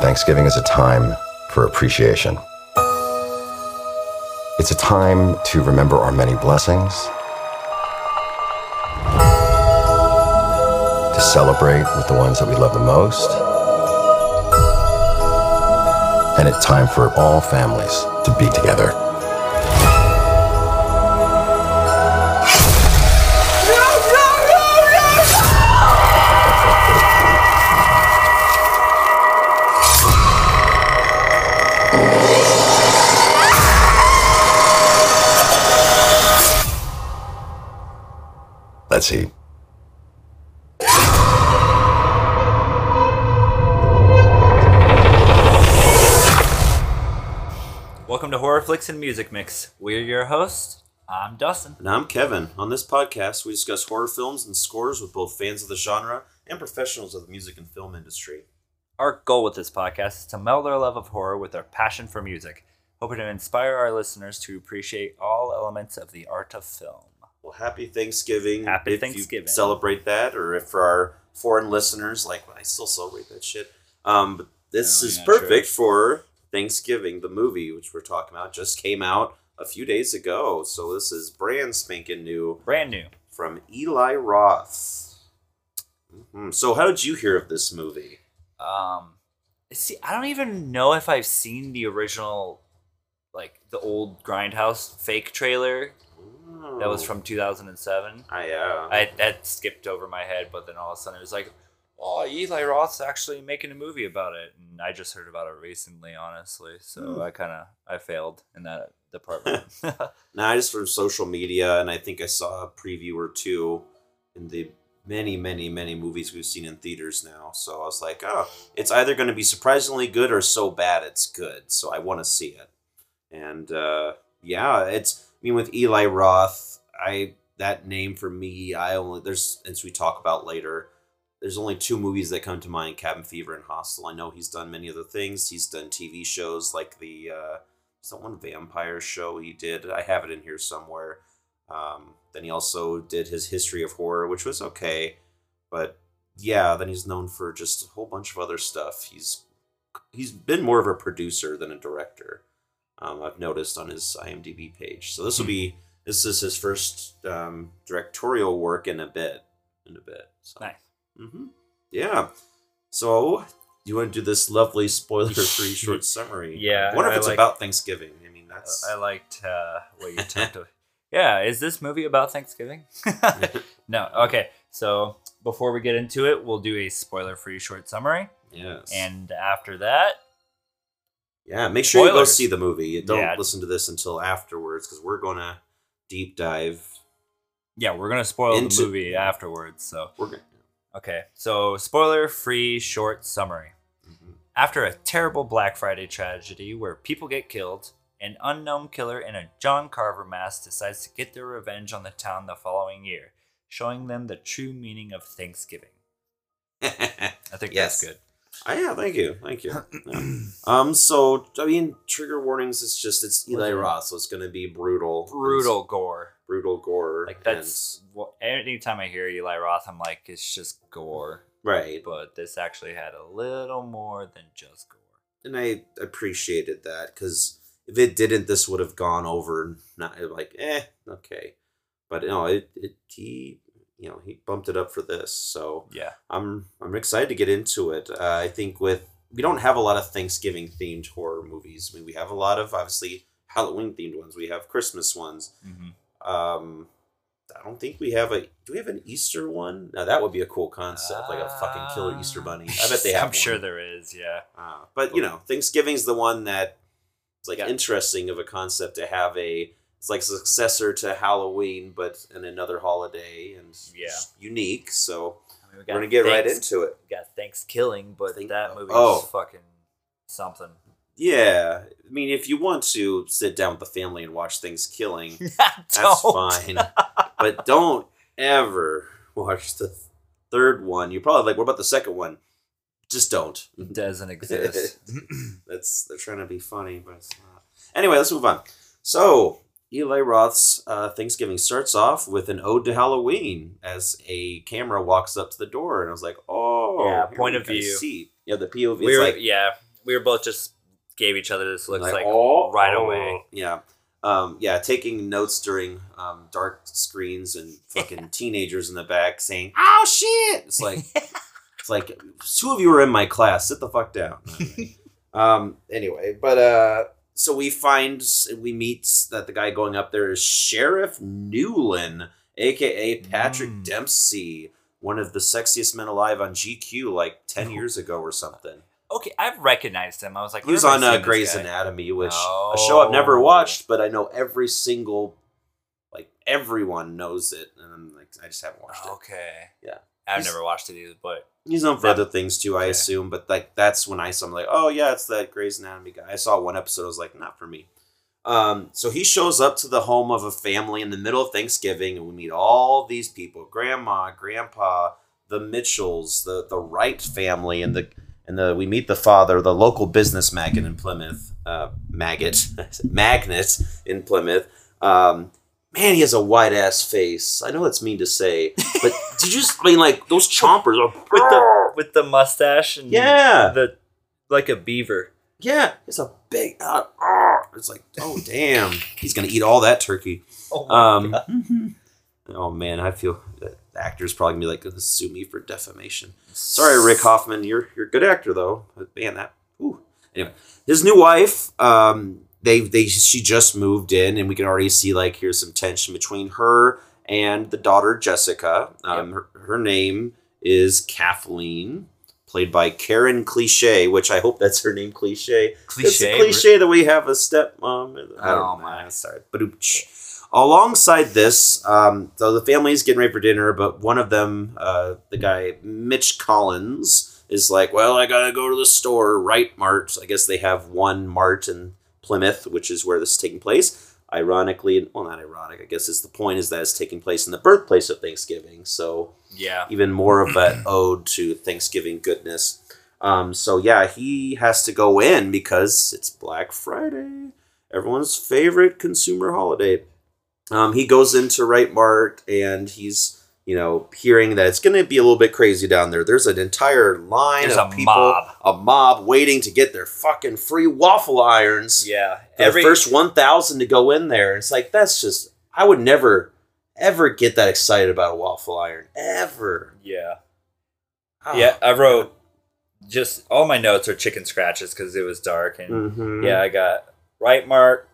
Thanksgiving is a time for appreciation. It's a time to remember our many blessings, to celebrate with the ones that we love the most, and it's time for all families to be together. Let's. Welcome to Horror Flicks and Music Mix. We're your hosts. I'm Dustin. And I'm Kevin. On this podcast, we discuss horror films and scores with both fans of the genre and professionals of the music and film industry. Our goal with this podcast is to meld our love of horror with our passion for music, hoping to inspire our listeners to appreciate all elements of the art of film. Well, happy Thanksgiving. Happy if Thanksgiving. Celebrate that, or if for our foreign listeners, like I still celebrate that shit. Um, but this Oh, is yeah, perfect for Thanksgiving. The movie, which we're talking about, just came out a few days ago. So this is brand spanking new Brand new. from Eli Roth. Mhm. So, how did you hear of this movie? Um, see, I don't even know if I've seen the original, like the old Grindhouse fake trailer that was Oh. from 2007. I uh, I that skipped over my head, but then all of a sudden it was like, oh, Eli Roth's actually making a movie about it, and I just heard about it recently, honestly. So Hmm. I kind of I failed in that department. Now I just from social media, and I think I saw a preview or two in the many, many, many movies we've seen in theaters now. So I was like, oh, it's either going to be surprisingly good or so bad it's good. So I want to see it. And uh, yeah, it's. I mean, with Eli Roth, I that name for me, I only there's as we talk about later. There's only two movies that come to mind: Cabin Fever and Hostel. I know he's done many other things. He's done TV shows like the. Uh, vampire show he did? I have it in here somewhere. Um, then he also did his history of horror, which was okay, but yeah, then he's known for just a whole bunch of other stuff. He's he's been more of a producer than a director. Um, I've noticed on his IMDb page. So this will be this is his first um, directorial work in a bit, in a bit. So. nice. Mm-hmm. Yeah. So you want to do this lovely spoiler-free short summary? Yeah, I wonder if I it's like- about Thanksgiving. I mean, that's I liked uh, what you talked about. Yeah, is this movie about Thanksgiving? no. Okay. So before we get into it, we'll do a spoiler-free short summary, yes. and after that, yeah, make sure you go see the movie. Don't Yeah. listen to this until afterwards because we're gonna deep dive. yeah, we're gonna spoil Into- the movie afterwards. So We're gonna. okay. So spoiler-free short summary. mhm. After a terrible Black Friday tragedy where people get killed, an unknown killer in a John Carver mask decides to get their revenge on the town the following year, showing them the true meaning of Thanksgiving. I think Yes. that's good. Oh, yeah, thank you, thank you. Yeah. Um, so I mean, trigger warnings. It's just it's Eli. Roth, so it's gonna be brutal, Brutal gore. Brutal gore. Like that's what anytime I hear Eli Roth, I'm like, it's just gore. right. But this actually had a little more than just gore. and I appreciated that because if it didn't, this would have gone over. Not like eh, okay, but no, it it he you know he bumped it up for this, so Yeah. I'm I'm excited to get into it. Uh, I think with we don't have a lot of Thanksgiving themed horror movies. I mean, we have a lot of obviously Halloween themed ones. We have Christmas ones. hmm Um, I don't think we have a. Do we have an Easter one? Now that would be a cool concept, like a fucking killer Easter bunny. I bet they have. I'm sure there is. Yeah. Uh, but you know, Thanksgiving's the one that it's like Yeah. interesting of a concept to have a. It's like successor to Halloween, but in another holiday and Yeah. unique. So I mean, we we're gonna get right into it. We got Thanksgiving, but Thank- that movie oh. is fucking something. Yeah, I mean, if you want to sit down with the family and watch things killing, that's fine. but don't ever watch the third one. You're probably like, what about the second one? Just don't. Doesn't exist. That's they're trying to be funny, but it's not. Anyway, let's move on. So Eli Roth's uh, Thanksgiving starts off with an ode to Halloween as a camera walks up to the door, and I was like, "Oh, Yeah, point of view. See, yeah, the POV. we were, like yeah, we were both just gave each other this looks like, oh, right oh. away. Yeah. Um, yeah, taking notes during um, dark screens and fucking teenagers in the back saying, "Oh shit!" It's like it's like two of you were in my class. Sit the fuck down. um. Anyway, but uh, so we find we meet that the guy going up there is Sheriff Newlon, aka Patrick Mm. Dempsey, one of the sexiest men alive on GQ, like ten years ago or something. Okay, I've recognized him. I was like, He was on uh, Grey's guy? Anatomy, which a show I've never Oh. watched, but I know every single, like everyone knows it, and I'm like I just haven't watched it. Okay. Yeah. I've never watched it either, but He's known for Yeah. other things too, I Okay. assume. But like that's when I saw him like, oh yeah, it's that Grey's Anatomy guy. I saw one episode, I was like, not for me. Um, so he shows up to the home of a family in the middle of Thanksgiving, and we meet all these people: grandma, grandpa, the Mitchells, the the Wright family, and the and the we meet the father, the local business maggot in Plymouth, uh, maggot, magnet in Plymouth. Um, man, he has a white ass face. I know that's mean to say, but did you just I mean like those chompers are with the with the mustache and yeah, the like a beaver. yeah, it's a big. Uh, uh, it's like, oh damn, he's gonna eat all that turkey. Oh Um, oh man, I feel the actor's probably gonna be like gonna sue me for defamation. Sorry, Rick Hoffman, you're you're a good actor though. But man, that. Ooh. Anyway, his new wife. Um, they they she just moved in, and we can already see like here's some tension between her and the daughter Jessica. Um, her, her name is Kathleen, played by Karen Cliche, which I hope that's her name, Cliche. Cliche. cliche that we have a stepmom. I Oh, don't my. know. Sorry. But alongside this, um, so the family's getting ready for dinner, but one of them, uh, the guy Mitch Collins, is like, "Well, I gotta go to the store, right, Mart." I guess they have one Mart in Plymouth, which is where this is taking place. Ironically, well, not ironic. I guess is the point is that it's taking place in the birthplace of Thanksgiving. So Yeah. even more of that ode to Thanksgiving goodness. Um, so yeah, he has to go in because it's Black Friday, everyone's favorite consumer holiday. Um, he goes into Right Mart and he's you know hearing that it's going to be a little bit crazy down there. There's an entire line There's of a people, mob. a mob waiting to get their fucking free waffle irons Yeah. the first 1000 to go in there it's like that's just i would never ever get that excited about a waffle iron ever Yeah. Ah. Yeah. I wrote just all my notes are chicken scratches because it was dark and Mhm. yeah, I got Right Mart,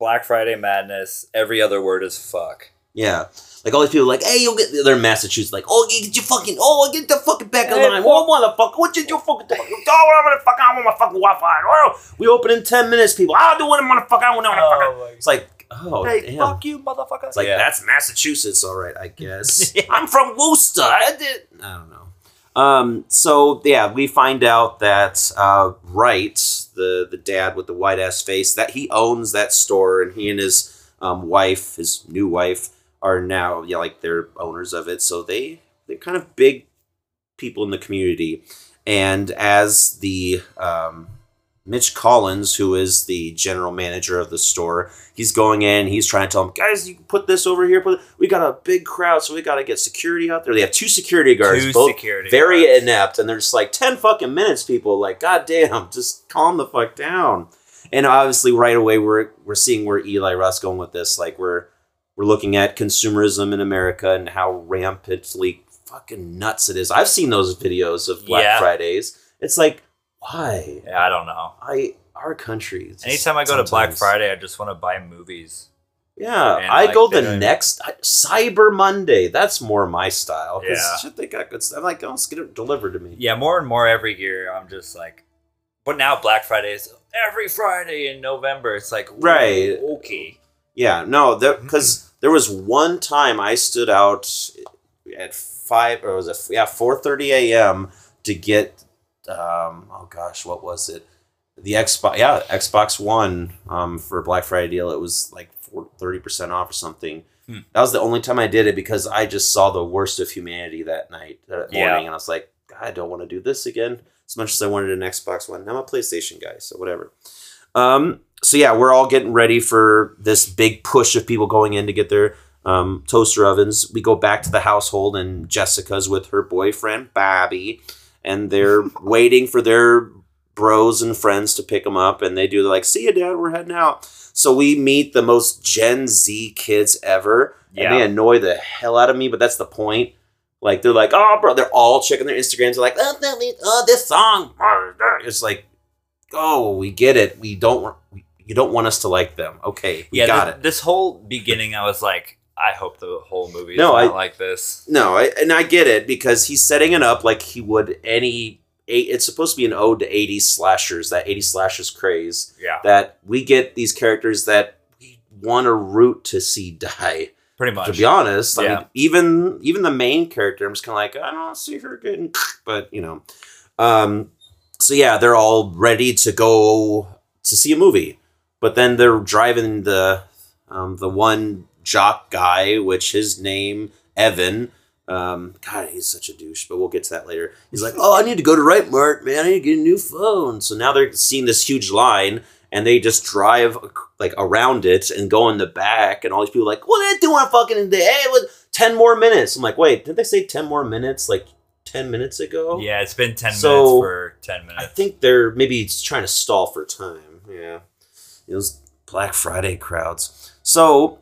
Black Friday madness. Every other word is fuck. yeah like all these people are like hey you'll get they're in massachusetts like oh get your fucking oh get the fucking back of Hey, line oh motherfucker what you do fucking oh whatever the fuck I want my fucking Wi-Fi. oh we open in 10 minutes people i'll do what motherfucker i want motherfucker my it's like oh Hey, damn fuck you, motherfucker. It's like yeah. that's Massachusetts, all right, I guess. I'm from Worcester. I did. I don't know. Um. So yeah, we find out that uh, Wright, the the dad with the white ass face, that he owns that store, and he and his um, wife, his new wife, are now yeah like they're owners of it. So they they're kind of big people in the community. And as the um, Mitch Collins, who is the general manager of the store, he's going in. He's trying to tell them, guys, you put this over here. Put we got a big crowd, so we got to get security out there. They have two security guards, Two both security very guards. inept, and they're just like ten fucking minutes. People like, god damn, just calm the fuck down. And obviously, right away, we're we're seeing where Eli Roth's going with this. Like we're we're looking at consumerism in America and how rampantly fucking nuts it is. I've seen those videos of Black Yeah. Fridays. It's like, why? Yeah, I don't know. I our country. Anytime I go to Black Friday, I just want to buy movies. yeah, and, I like, go the next Cyber Monday. That's more my style. Yeah. shit, they got good stuff. I'm like, oh, let's get it delivered to me. Yeah, more and more every year. I'm just like, but now Black Friday is every Friday in November. It's like, Right. okay. Yeah, no, because there was one time I stood out at five or was it yeah four thirty a.m. to get um oh gosh what was it the Xbox yeah Xbox One um for Black Friday deal it was like thirty percent off or something. Hmm. That was the only time I did it because I just saw the worst of humanity that night that Yeah. morning and I was like I don't want to do this again as much as I wanted an Xbox One. I'm a PlayStation guy, so whatever. Um, so yeah, we're all getting ready for this big push of people going in to get their um, toaster ovens. We go back to the household, and Jessica's with her boyfriend Bobby, and they're waiting for their bros and friends to pick them up, and they do they're like, "See you, Dad, we're heading out." So we meet the most Gen Z kids ever, and they annoy the hell out of me. But that's the point. Like they're like, "Oh, bro," they're all checking their Instagrams. They're like, "Oh, that oh this song." It's like, oh, we get it. We don't. We, you don't want us to like them. Okay, we yeah, got th- it. This whole beginning, I was like, I hope the whole movie is No, not I- like this. No, I, and I get it because he's setting it up like he would any. It's supposed to be an ode to '80s slashers, that '80s slashers craze. Yeah, That we get these characters that we want to root to see die. pretty much. To be honest, I Yeah. mean, even even the main character, I'm just kind of like, I don't see her getting, but you know, um, so yeah, they're all ready to go to see a movie, but then they're driving the um, the one jock guy, which his name Evan. Um, God, he's such a douche, but we'll get to that later. He's like, "Oh, I need to go to Right Mart, man. I need to get a new phone." So now they're seeing this huge line, and they just drive like around it and go in the back, and all these people are like, "What are they doing fucking in there? Hey, ten more minutes?" I'm like, "Wait, didn't they say ten more minutes like ten minutes ago?" Yeah, it's been ten So, minutes for ten minutes. I think they're maybe trying to stall for time. Yeah, those Black Friday crowds. So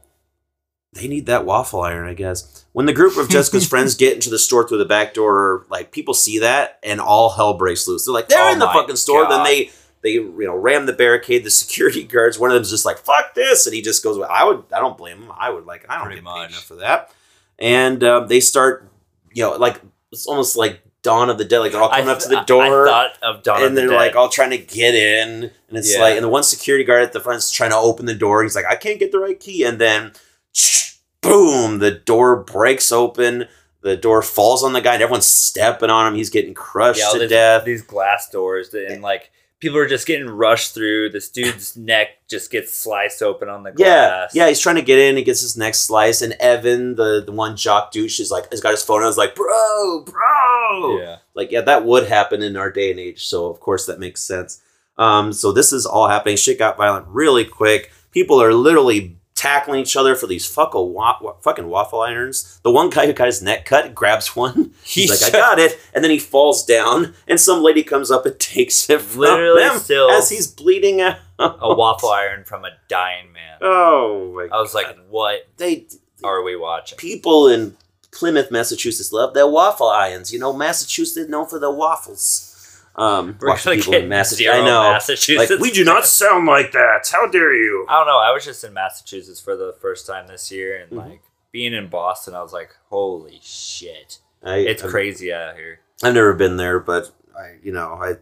they need that waffle iron, I guess. When the group of Jessica's friends get into the store through the back door, like people see that, and all hell breaks loose. They're like, "They're Oh in the fucking store!" Then they they you know ram the barricade. The security guards. One of them's just like, "Fuck this," and he just goes. I would. I don't blame him. I would like. I don't Pretty get paid much. enough for that. And um, they start, you know, like it's almost like Dawn of the Dead. Like they're all coming I up to the door I thought of Dawn and the they're Dead. like all trying to get in, and it's Yeah. like, and the one security guard at the front's trying to open the door. He's like, I can't get the right key, and then, boom, the door breaks open. The door falls on the guy, and everyone's stepping on him. He's getting crushed yeah, to death. these glass doors, and like people are just getting rushed through. This dude's neck just gets sliced open on the glass. yeah, yeah. he's trying to get in. He gets his next slice, and Evan, the the one jock douche, is like, has got his phone. and is like, bro, bro, yeah. like yeah that would happen in our day and age so of course that makes sense um so this is all happening shit got violent really quick people are literally tackling each other for these fucking, wa- wa- fucking waffle irons the one guy who got his neck cut grabs one he's like i got it and then he falls down and some lady comes up and takes it from Literally him still- as he's bleeding out a waffle iron from a dying man. oh my I was like, what they are we watching? people in Plymouth, Massachusetts love their waffle irons. You know, Massachusetts known for their waffles. Um, We're gonna people get in Massachusetts. I know. Massachusetts. Like, we do not sound like that. How dare you? I don't know. I was just in Massachusetts for the first time this year, and Mhm. like being in Boston, I was like, holy shit, I, it's I've- crazy out here. I've never been there, but I, you know, I,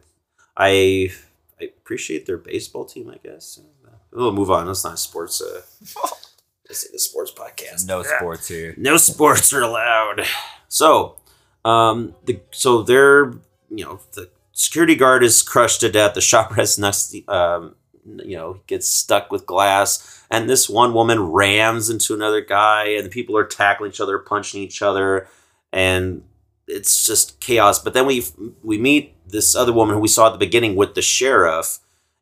I, I appreciate their baseball team. I guess. We'll move on. It's not a sports. Uh, this is a sports podcast. No Yeah. sports here. no sports are allowed. So, um, the so they're you know the security guard is crushed to death. The shopper has nuts, um, you know, gets stuck with glass, and this one woman rams into another guy, and the people are tackling each other, punching each other, and it's just chaos. But then we we meet this other woman who we saw at the beginning with the sheriff,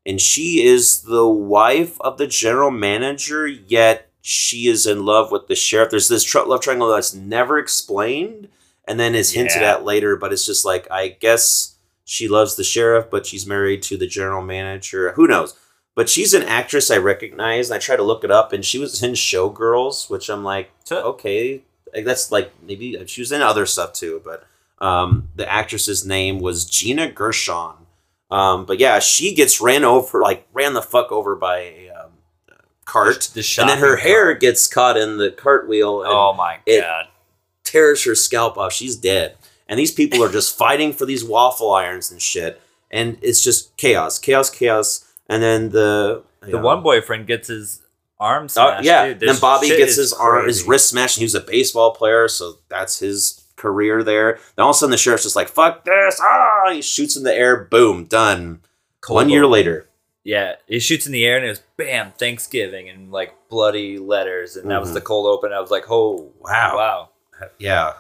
and she is the wife of the general manager. Yet she is in love with the sheriff. There's this tr- love triangle that's never explained, and then is hinted Yeah. at later. But it's just like I guess she loves the sheriff, but she's married to the general manager. Who knows? But she's an actress I recognize, and I try to look it up, and she was in Showgirls, which I'm like, okay, like, that's like maybe she was in other stuff too. But um, the actress's name was Gina Gershon. Um, but yeah, she gets ran over, like ran the fuck over by a um, cart, The and then her hair cart. gets caught in the cartwheel and Oh my god! tears her scalp off. She's dead, and these people are just fighting for these waffle irons and shit, and it's just chaos, chaos, chaos. And then the The one boyfriend gets his arm Uh, yeah. dude. then Bobby gets his arm, his wrist smashed. He was a baseball player, so that's his career there. Then all of a sudden, the sheriff's just like, "Fuck this!" Ah, he shoots in the air. Boom, done. Cold One year later. Yeah, he shoots in the air and it was bam, Thanksgiving and like bloody letters, and that was Mhm. the cold open. I was like, oh Wow. wow. Yeah.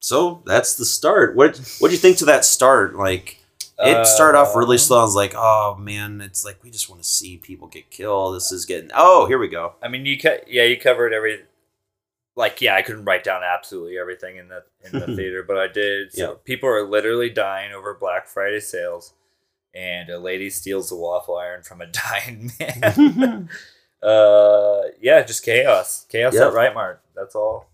So that's the start. What What do you think to that start? Like, it started off really Uh, slow. I was like, "Oh man, it's like we just want to see people get killed. This is getting. Oh, here we go. I mean, you co- yeah, you covered every. Like yeah, I couldn't write down absolutely everything in the in the theater, but I did. So Yeah. people are literally dying over Black Friday sales. and a lady steals a waffle iron from a dying man. uh, yeah, just chaos. Chaos Yep. at Right Mart. That's all.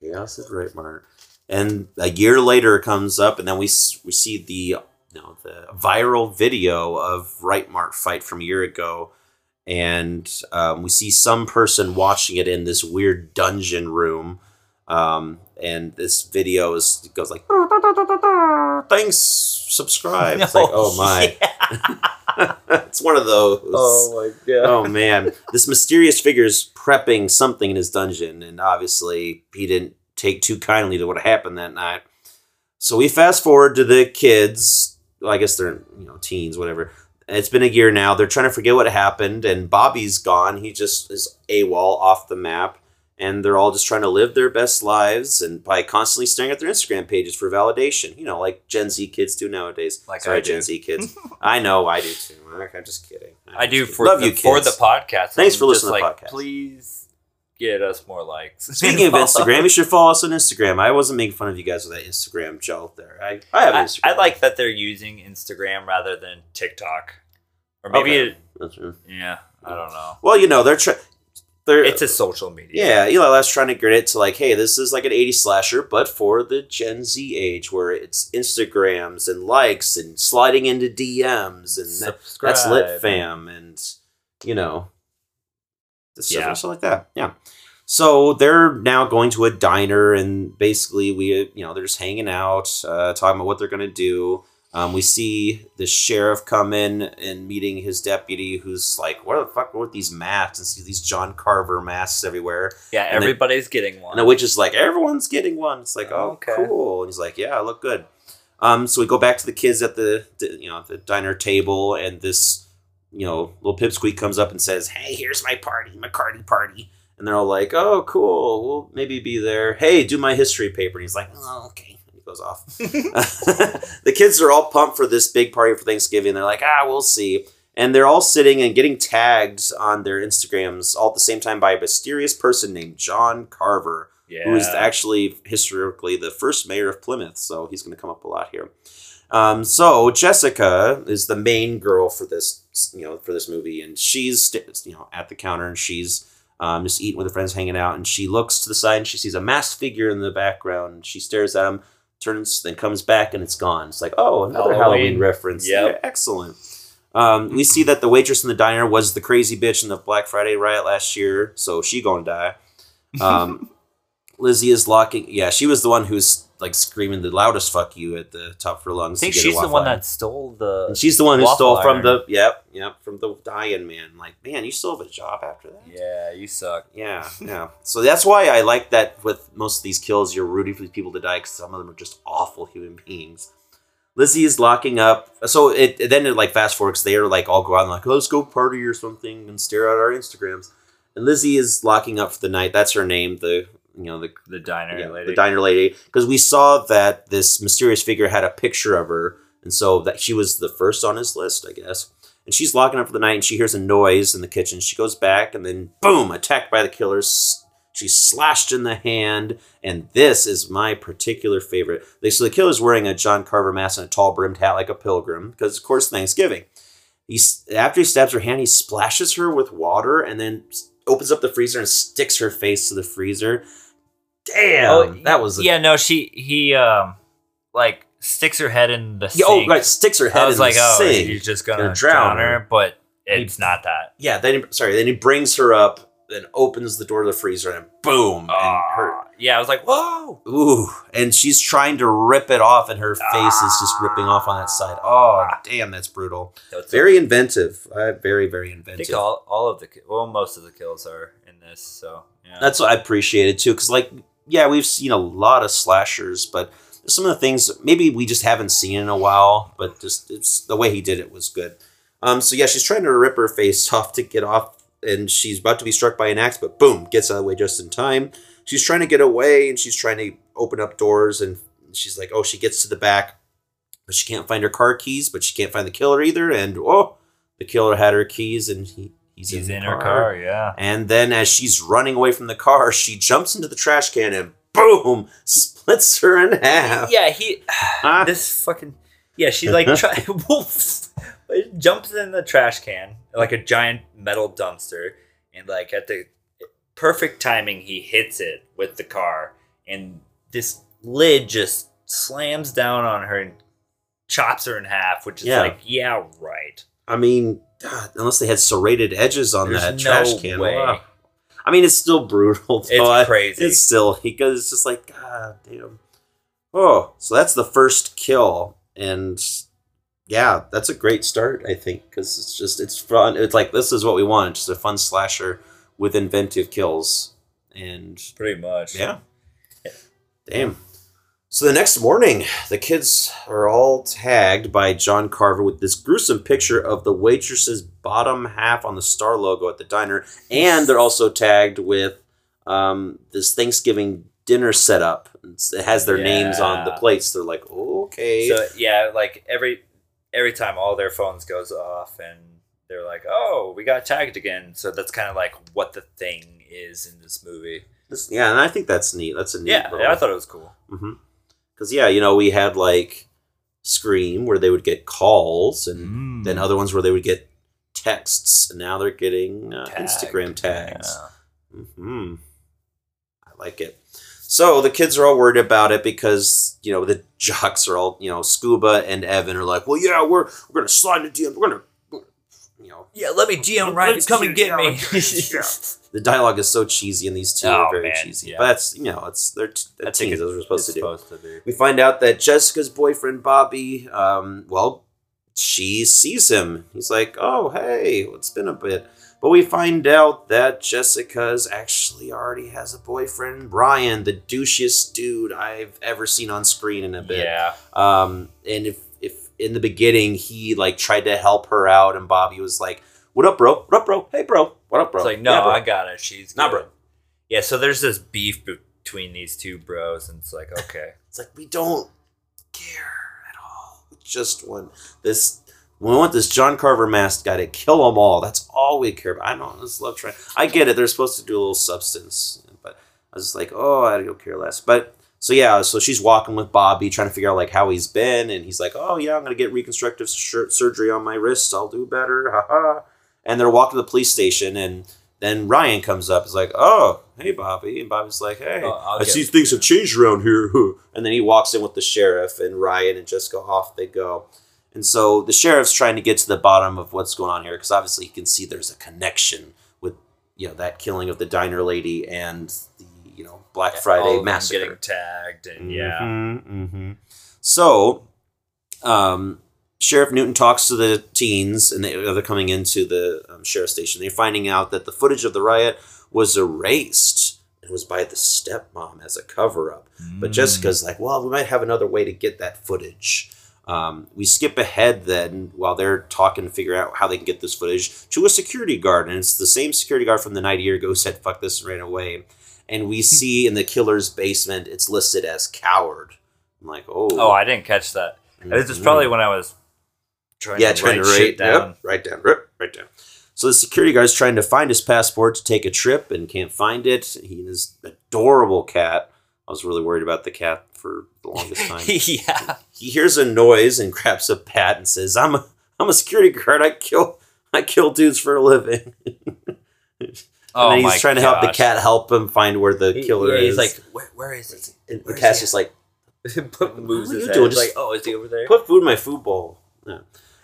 Chaos at Right Mart. And a year later comes up, and then we we see the you know the viral video of Right Mart fight from a year ago, and um, we see some person watching it in this weird dungeon room, um, and this video is goes like thanks subscribe. It's like oh my, yeah. it's one of those. Oh my god. oh man, this mysterious figure is prepping something in his dungeon, and obviously he didn't take too kindly to what happened that night. So we fast forward to the kids. Well, I guess they're you know teens, whatever. It's been a year now. They're trying to forget what happened, and Bobby's gone. He just is AWOL off the map, and they're all just trying to live their best lives and by constantly staring at their Instagram pages for validation. You know, like Gen Z kids do nowadays. Like Sorry, I do. Gen Z kids. I know, I do too. I'm just kidding. I'm I do kidding. for Love the, you, for the podcast. Thanks I'm for listening to the like, podcast. Please get us more likes. Speaking of Instagram, you should follow us on Instagram. I wasn't making fun of you guys with that Instagram joke there. I, I have I, Instagram. I like that they're using Instagram rather than TikTok, or maybe Okay. it, That's true. yeah, I don't know. Well, you know, they're trying. They're It's a social media. yeah, Eli Last trying to get it to like, hey, this is like an 80s slasher, but for the Gen Z age, where it's Instagrams and likes and sliding into DMs and that, that's lit fam and you know, stuff, Yeah. stuff like that. Yeah. So they're now going to a diner, and basically, we you know they're just hanging out, uh, talking about what they're gonna do. Um, we see the sheriff come in and meeting his deputy, who's like, "What the fuck with these masks?" And see these John Carver masks everywhere. Yeah, And they- everybody's getting one. And the witch is like, everyone's getting one. It's like, oh, Okay. cool. And he's like, yeah, I look good. Um, so we go back to the kids at the, the you know the diner table, and this you know little pipsqueak comes up and says, "Hey, here's my party, my cardi party." And they're all like, "Oh, cool. We'll maybe be there." Hey, do my history paper. And he's like, "Oh, okay." And he goes off. the kids are all pumped for this big party for Thanksgiving. They're like, "Ah, we'll see." And they're all sitting and getting tagged on their Instagrams all at the same time by a mysterious person named John Carver yeah. who is actually historically the first mayor of Plymouth. So he's going to come up a lot here. Um, so Jessica is the main girl for this, you know, for this movie, and she's you know at the counter and she's um, just eating with her friends, hanging out, and she looks to the side and she sees a masked figure in the background. She stares at him, turns, then comes back, and it's gone. It's like, oh, another Halloween, Halloween. reference. Yep. Yeah, excellent. Um, we see that the waitress in the diner was the crazy bitch in the Black Friday riot last year, so she gonna die. Um, Lizzie is locking. Yeah, she was the one who's like screaming the loudest "fuck you" at the top of her lungs. I think she's the one iron. that stole the. And she's the one who stole from iron. the. Yep, yep, from the dying man. Like, man, you still have a job after that. Yeah, you suck. Yeah, yeah. So that's why I like that with most of these kills, you're rooting for these people to die because some of them are just awful human beings. Lizzie is locking up. So it, it then it like fast forwards. They're like all go out and like let's go party or something and stare at our Instagrams. And Lizzie is locking up for the night. That's her name. The you know the The diner yeah, lady. the diner lady. Because we saw that this mysterious figure had a picture of her and so that she was the first on his list i guess. And she's locking up for the night and she hears a noise in the kitchen. She goes back and then boom attacked by the killers. She's slashed in the hand and this is my particular favorite. They so the killer's wearing a john carver mask and a tall brimmed hat like a pilgrim because of course thanksgiving. He's after he stabs her hand he splashes her with water and then opens up the freezer and sticks her face to the freezer damn Oh, that was a yeah, no, she he um like sticks her head in the Yeah, oh, sink. right, sticks her head I was in like, the oh, sink. he's just gonna Gonna drown drown her, her. but it's not that. Yeah, then he, sorry, then he brings her up, then opens the door to the freezer, and boom, and her, Ah, yeah, I was like, whoa. ooh, and she's trying to rip it off, and her face is just ripping off on that side. Oh, damn, that's brutal. So it's Very inventive. Uh, very, very I inventive. think all, all of the well, most of the kills are in this. So yeah, That's what I appreciated too, because like, yeah, we've seen a lot of slashers, but some of the things maybe we just haven't seen in a while. But just it's the way he did it was good. Um, so yeah, she's trying to rip her face off to get off, and she's about to be struck by an axe, but boom, gets out of the way just in time. She's trying to get away, and she's trying to open up doors, and she's like, oh, she gets to the back, but she can't find her car keys, but she can't find the killer either, and oh, the killer had her keys, and he, he's, he's in, in her car. Yeah, and then as she's running away from the car, she jumps into the trash can and boom, splits her in half. yeah. He Huh? Ah. this fucking yeah. She like try. It jumps in the trash can like a giant metal dumpster, and like at the perfect timing, he hits it with the car, and this lid just slams down on her and chops her in half, which is Yeah. like, yeah, right. I mean, God, unless they had serrated edges on There's that no trash can. wow. I mean, it's still brutal. It's crazy. It's still because it's just like God damn. Oh, so that's the first kill, and yeah, that's a great start. I think because it's just it's fun. It's like this is what we want. Just a fun slasher with inventive kills, and Pretty much. yeah, damn. So the next morning, the kids are all tagged by John Carver with this gruesome picture of the waitress's bottom half on the star logo at the diner, and they're also tagged with um, this Thanksgiving dinner setup. It has their names on the plates. They're like, okay, So yeah, like every every time all their phones goes off and they're like, "Oh, we got tagged again." So that's kind of like what the thing is in this movie. This- yeah, and I think that's neat. That's a neat. Yeah, little- I thought it was cool. Because yeah, you know, we had like Scream where they would get calls, and Mm. then other ones where they would get texts, and now they're getting uh, Tagged. Instagram tags. Yeah. hmm I like it. So the kids are all worried about it because you know the jocks are all you know Scuba and Evan are like, well, yeah, we're we're gonna slide into DM, we're gonna, you know, Yeah, let me DM right, come and get me. yeah. the dialogue is so cheesy, and these two Oh, are very man, cheesy. yeah. But that's you know, it's they're, t- they're teens, as we're supposed to do. Supposed to be. We find out that Jessica's boyfriend Bobby, um, well, she sees him. He's like, "Oh, hey, it's been a bit." But we find out that Jessica's actually already has a boyfriend, Ryan, the douchiest dude I've ever seen on screen in a bit. Yeah, Um, and if if in the beginning he like tried to help her out, and Bobby was like, "What up, bro? What up, bro? Hey, bro? What up, bro?" it's like no, Yeah. I got it. She's Nah, bro. Yeah, so there's this beef between these two bros, and it's like okay, It's like we don't care at all. We just want this. We want this John Carver masked guy to kill them all. That's all we care about. I don't this love triangle. I get it. They're supposed to do a little substance, but I was just like, oh, I don't care less. But so yeah, so she's walking with Bobby, trying to figure out like how he's been, and he's like, oh yeah, I'm gonna get reconstructive sur- surgery on my wrists. I'll do better. Ha ha. And they're walking to the police station, and then Ryan comes up. He's like, oh, hey Bobby, and Bobby's like, hey. Oh, I see things have changed around here. And then he walks in with the sheriff and Ryan and Jessica off they go. And so the sheriff's trying to get to the bottom of what's going on here because obviously he can see there's a connection with you know that killing of the diner lady and the you know Black all Friday massacre. getting tagged, and yeah, hmm So, um, Sheriff Newton talks to the teens, and they, they're coming into the um, sheriff's station. They're finding out that the footage of the riot was erased. It was by the stepmom as a cover up. But Mm. Jessica's like, well, we might have another way to get that footage. Um, we skip ahead then while they're talking to figure out how they can get this footage to a security guard. And it's the same security guard from the night a year ago said, fuck this, and ran away. And we see in the killer's basement, it's listed as coward. I'm like, oh. Oh, I didn't catch that. This is probably when I was trying yeah, to trying write to write down. Yep, write down, rip, write down. So the security guard's trying to find his passport to take a trip and can't find it. He and his adorable cat. I was really worried about the cat for the longest time. yeah, he hears a noise and grabs a bat and says, "I'm a I'm a security guard. I kill I kill dudes for a living." oh and he's trying to help the cat help him find where the He- killer yeah, is. He's like, where, where is it? and the cat's just like, Put moves What are you doing? Just like, oh, is he over there? put food in my food bowl. Yeah.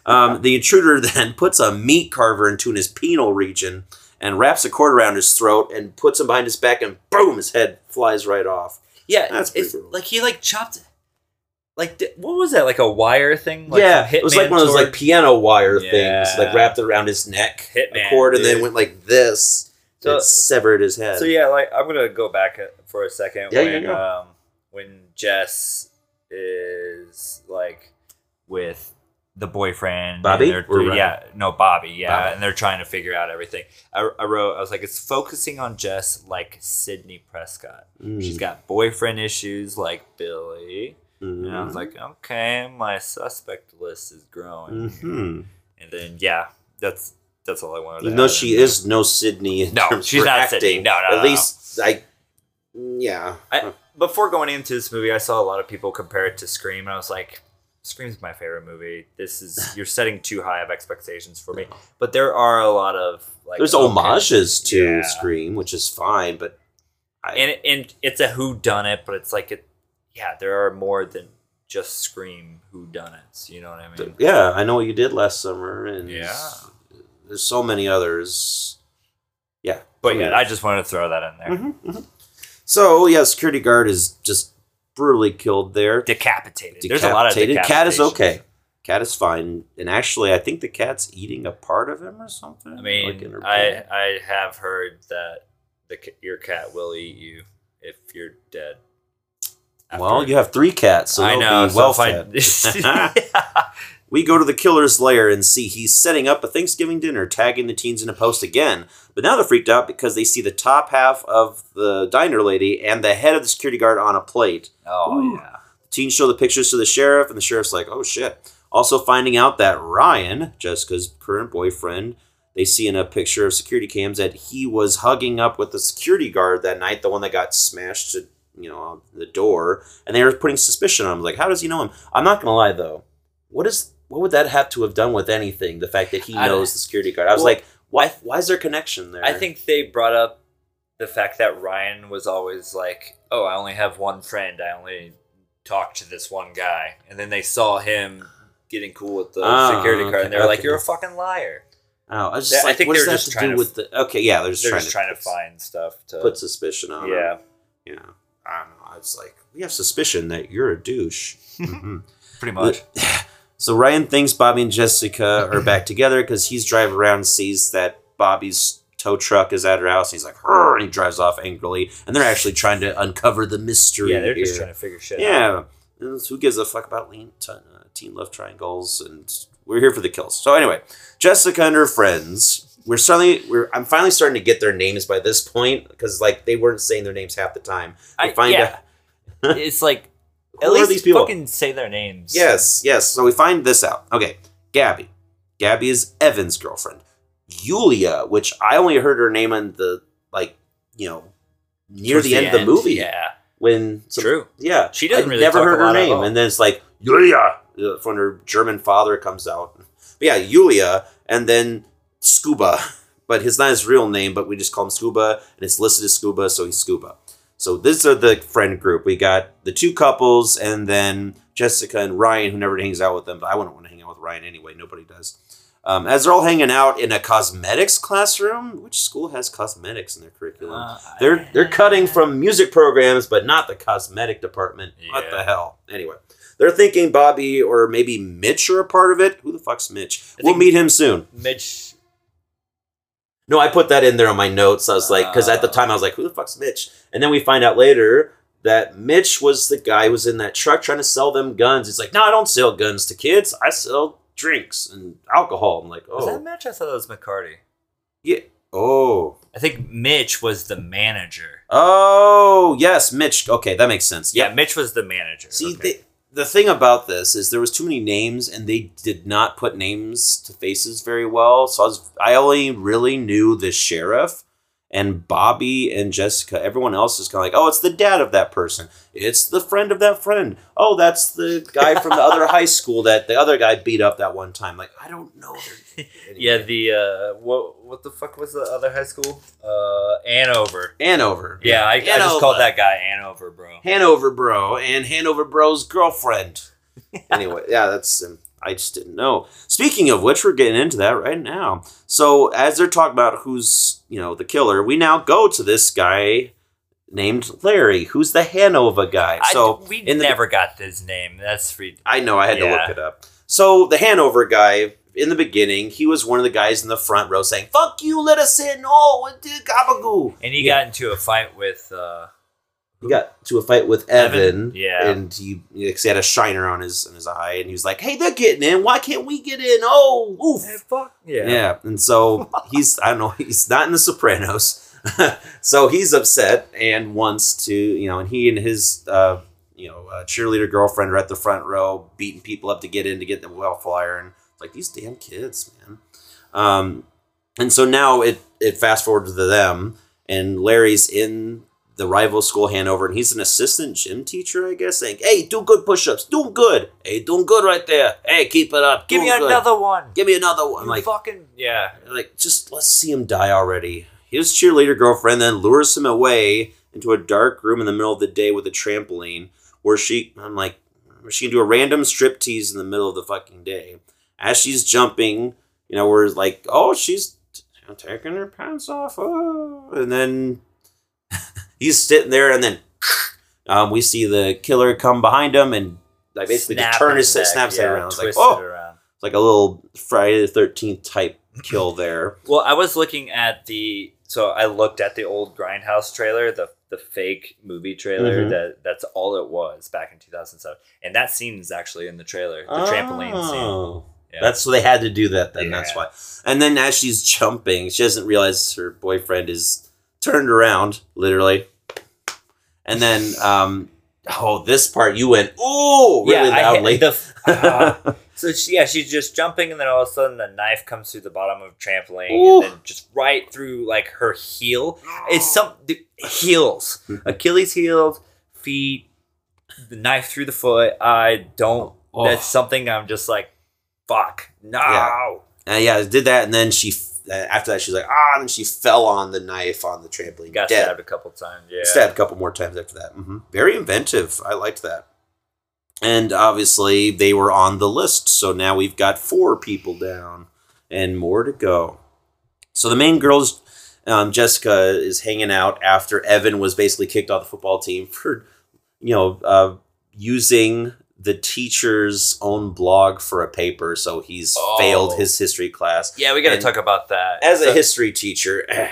Um, the intruder then puts a meat carver into his penal region and wraps a cord around his throat and puts him behind his back and boom, his head flies right off. yeah, That's pretty it's brutal. like he like chopped. Like what was that? Like a wire thing? Like yeah, it was like one of those like piano wire things, like wrapped around his neck, Hitman, a cord, and then went like this. So- it severed his head. So yeah, like I'm gonna go back uh, for a second Yeah, when yeah, um when Jess is like with the boyfriend, and Bobby? Ryan? yeah, no Bobby, yeah, Bobby. and they're trying to figure out everything. I, I wrote, I was like, it's focusing on Jess like Sidney Prescott. Mm. She's got boyfriend issues like Billy, Mhm. and I was like, okay, my suspect list is growing, Mhm. and then yeah, that's that's all I wanted. Even to though add she is no Sidney No, she's not acting. Sidney. No, no, At no, least I, yeah. I, before going into this movie, I saw a lot of people compare it to Scream, and I was like, Scream's my favorite movie. This is you're setting too high of expectations for me. But there are a lot of like There's okay, homages to Yeah. Scream, which is fine, but I, and and it's a who done it, but it's like it. Yeah, there are more than just Scream who done it. You know what I mean? yeah, I know what you did last summer, and Yeah. there's so many others. Yeah, But yeah, I just wanted to throw that in there. Mhm, mhm. So yeah, security guard is just brutally killed there. Decapitated. There's a lot of Decapitated. Cat is okay. Cat is fine, and actually, I think the cat's eating a part of him or something. I mean, her I. I have heard that the your cat will eat you if you're dead. well, you have three cats, so I know. be so well if I- fed. We go to the killer's lair and see he's setting up a Thanksgiving dinner, tagging the teens in a post again. But now they're freaked out because they see the top half of the diner lady and the head of the security guard on a plate. oh Ooh. yeah. The teens show the pictures to the sheriff, and the sheriff's like, oh shit. Also finding out that Ryan, Jessica's current boyfriend, they see in a picture of security cams that he was hugging up with the security guard that night, the one that got smashed to, you know, the door, and they were putting suspicion on him. Like, how does he know him? I'm not gonna lie though. What is what would that have to have done with anything? The fact that he I- knows the security guard. I was Well- like, why why is there a connection there? I think they brought up the fact that Ryan was always like, "Oh, I only have one friend. I only talk to this one guy." And then they saw him getting cool with the Ah, security guard, and they were okay, like, "You're a fucking liar." Oh, I was just I like, think what does they're that just have trying to to- do with the? Okay, yeah, they're just They're trying just to trying to find stuff to put suspicion on him. Yeah, Yeah, I don't know. It's like we have suspicion that you're a douche. Mhm. pretty much. So Ryan thinks Bobby and Jessica are back together because he's driving around and sees that Bobby's tow truck is at her house. And he's like, "Hurr," and he drives off angrily. And they're actually trying to uncover the mystery. Yeah, they're just trying to figure shit out. Yeah, who gives a fuck about lean t- uh, teen love triangles? And we're here for the kills. So anyway, Jessica and her friends. We're suddenly we're I'm finally starting to get their names by this point because like they weren't saying their names half the time. I, find yeah. out it's like at least these people? fucking say their names. Yes, yes. So we find this out. Okay, Gabby. Gabby is Evan's girlfriend. Yulia, which I only heard her name in the like, you know, near Towards the, end, of the movie Yeah, when some, true. Yeah, She doesn't I'd really never talk heard her name, and then it's like Yulia uh, when her German father comes out. But yeah, Yulia, and then Scuba, but his not his real name, but we just call him Scuba, and it's listed as Scuba, so he's Scuba. So these are the friend group. We got the two couples, and then Jessica and Ryan, who never hangs out with them. But I wouldn't want to hang out with Ryan anyway. Nobody does. Um, as they're all hanging out in a cosmetics classroom, which school has cosmetics in their curriculum? Uh, They're they're cutting from music programs, but not the cosmetic department. What the hell? Anyway, they're thinking Bobby or maybe Mitch are a part of it. Who the fuck's Mitch? I We'll meet him soon. Mitch. No, I put that in there on my notes. I was like, because at the Oh. time I was like, who the fuck's Mitch? And then we find out later that Mitch was the guy who was in that truck trying to sell them guns. He's like, no, I don't sell guns to kids. I sell drinks and alcohol. I'm like, oh. Was that oh. Mitch? I thought that was McCarty. yeah, oh. I think Mitch was the manager. Oh, yes, Mitch. Okay, that makes sense. Yeah, Yep. Mitch was the manager. See, Okay. they, the thing about this is there was too many names, and they did not put names to faces very well. So I was, I only really knew the sheriff and Bobby and Jessica. Everyone else is kind of like, oh, it's the dad of that person. It's the friend of that friend. Oh, that's the guy from the other high school that the other guy beat up that one time. Like, I don't know. their- yeah, the uh, what what the fuck was the other high school? Uh, Anover. Hanover. Yeah, I, I just called that guy Anover, bro. Hanover bro and Hanover bro's girlfriend. anyway, yeah, that's um, I just didn't know. Speaking of which, we're getting into that right now. So as they're talking about who's you know the killer, we now go to this guy named Larry, who's the Hanover guy. So we in the- never got his name. That's free. I know I had to look it up. So the Hanover guy. In the beginning, he was one of the guys in the front row saying, "Fuck you, let us in." Oh? And he Yeah. got into a fight with. Uh, He got to a fight with Evan, Evan? Yeah. and he, he had a shiner on his on his eye, and he was like, "Hey, they're getting in. Why can't we get in? Oh, oof." hey, fuck yeah. Yeah. and so he's I don't know he's not in the Sopranos, so he's upset and wants to you know, and he and his uh, you know uh, cheerleader girlfriend are at the front row beating people up to get in to get the wildfire, and like these damn kids, man. Um, and so now it it fast forward to them, and Larry's in the rival school Hanover, and he's an assistant gym teacher, I guess, saying, "Hey, do good push-ups, doing good. Hey, doing good right there. Hey, keep it up. Give me good. another one. Give me another one." You like, fucking yeah. like just let's see him die already. His cheerleader girlfriend then lures him away into a dark room in the middle of the day with a trampoline, where she, I'm like, she can do a random strip tease in the middle of the fucking day. As she's jumping, you know, we're like, oh, she's taking her pants off, oh. and then he's sitting there, and then um, we see the killer come behind him and like basically just turn his neck, snaps it around. It's like, oh, it around. it's like a little Friday the Thirteenth type kill there. Well, I was looking at the so I looked at the old Grindhouse trailer, the the fake movie trailer Mhm. that that's all it was back in 2007. And that scene is actually in the trailer, the trampoline scene. Oh. Yeah. That's so they had to do that then. That's why. And then as she's jumping, she doesn't realize her boyfriend is turned around, literally. And then, um, oh, this part you went, oh, really I- loudly. the, uh, so she, yeah, she's just jumping, and then all of a sudden the knife comes through the bottom of trampoline, Ooh. and then just right through like her heel. It's some the heels, Achilles heels, feet, the knife through the foot. I don't. Oh. That's something I'm just like, fuck, no. Yeah. Uh, yeah, did that, and then she. After that, she's like, ah, and she fell on the knife on the trampoline. Got dead. stabbed a couple times. Yeah. stabbed a couple more times after that. hmm Very inventive. I liked that. And obviously, they were on the list. So now we've got four people down and more to go. So the main girls, um, Jessica, is hanging out after Evan was basically kicked off the football team for, you know, uh, using the teacher's own blog for a paper. So he's Oh. failed his history class Yeah, we got to talk about that. as a history teacher,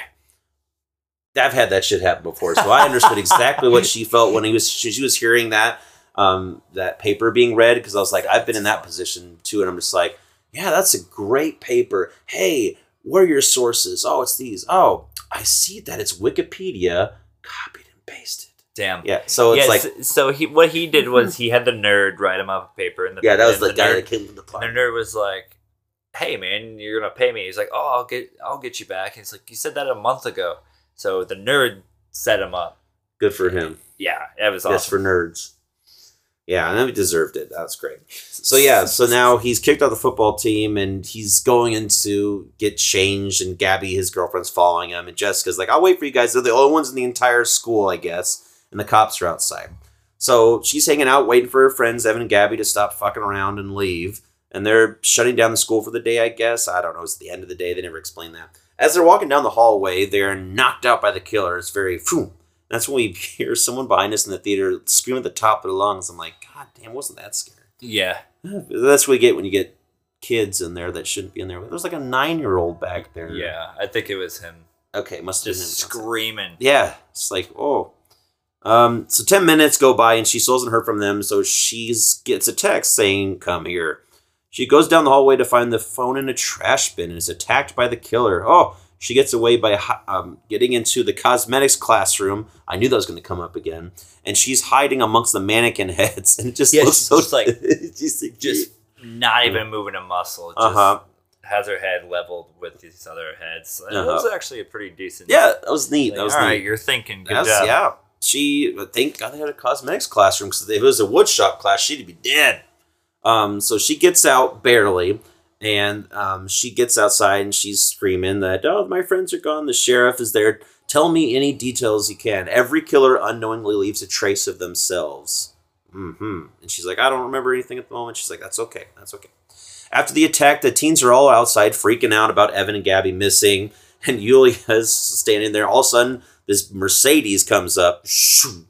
I've had that shit happen before, so I understood exactly what she felt when he was she, she was hearing that um, that paper being read because I was like, I've been in that position too, and I'm just like, yeah, that's a great paper. Hey, what are your sources? Oh, it's these. Oh, I see that it's Wikipedia copied and pasted. Damn. Yeah, so it's Yes, like, so he what he did was he had the nerd write him up a paper, and the, yeah, that was and the, guy nerd, that came from the plot. The nerd was like, "Hey, man, you're gonna pay me." He's like, "Oh, I'll get, I'll get you back." And he's like, "You said that a month ago." So the nerd set him up. Good for him. Yeah, that was awesome. For nerds. Yeah, and he deserved it. That was great. So yeah, so now he's kicked off the football team and he's going into get changed and Gabby, his girlfriend's following him, and Jessica's like, I'll wait for you guys. They're the only ones in the entire school, I guess. And the cops are outside. So she's hanging out, waiting for her friends, Evan and Gabby, to stop fucking around and leave. And they're shutting down the school for the day, I guess. I don't know. It's the end of the day. They never explain that. As they're walking down the hallway, they're knocked out by the killer. It's very phew. That's when we hear someone behind us in the theater scream at the top of their lungs. I'm like, God damn, wasn't that scary? yeah, That's what we get when you get kids in there that shouldn't be in there. There was like a nine year old back there. yeah. I think it was him Okay, must have been just him. screaming. Yeah, it's like oh. Um, so ten minutes go by and she still hasn't heard from them. So she gets a text saying, "Come here." She goes down the hallway to find the phone in a trash bin and is attacked by the killer. Oh, she gets away by um, getting into the cosmetics classroom. I knew that was going to come up again. And she's hiding amongst the mannequin heads, and it just Yeah, looks so just like- just, like- Just not even moving a muscle. Just uh-huh. has her head leveled with these other heads. It Uh-huh. was actually a pretty decent. Yeah, that was neat. Like, that was all neat. right, you're thinking. Good That's- job. Yeah. She, thank God they had a cosmetics classroom because if it was a woodshop class, she'd be dead. Um, so she gets out barely, and um, she gets outside and she's screaming that, oh, my friends are gone. The sheriff is there. Tell me any details you can. Every killer unknowingly leaves a trace of themselves. hmm And she's like, I don't remember anything at the moment. She's like, that's okay. That's okay. After the attack, the teens are all outside freaking out about Evan and Gabby missing, and Yulia's standing there. All of a sudden, this Mercedes comes up. Shoo.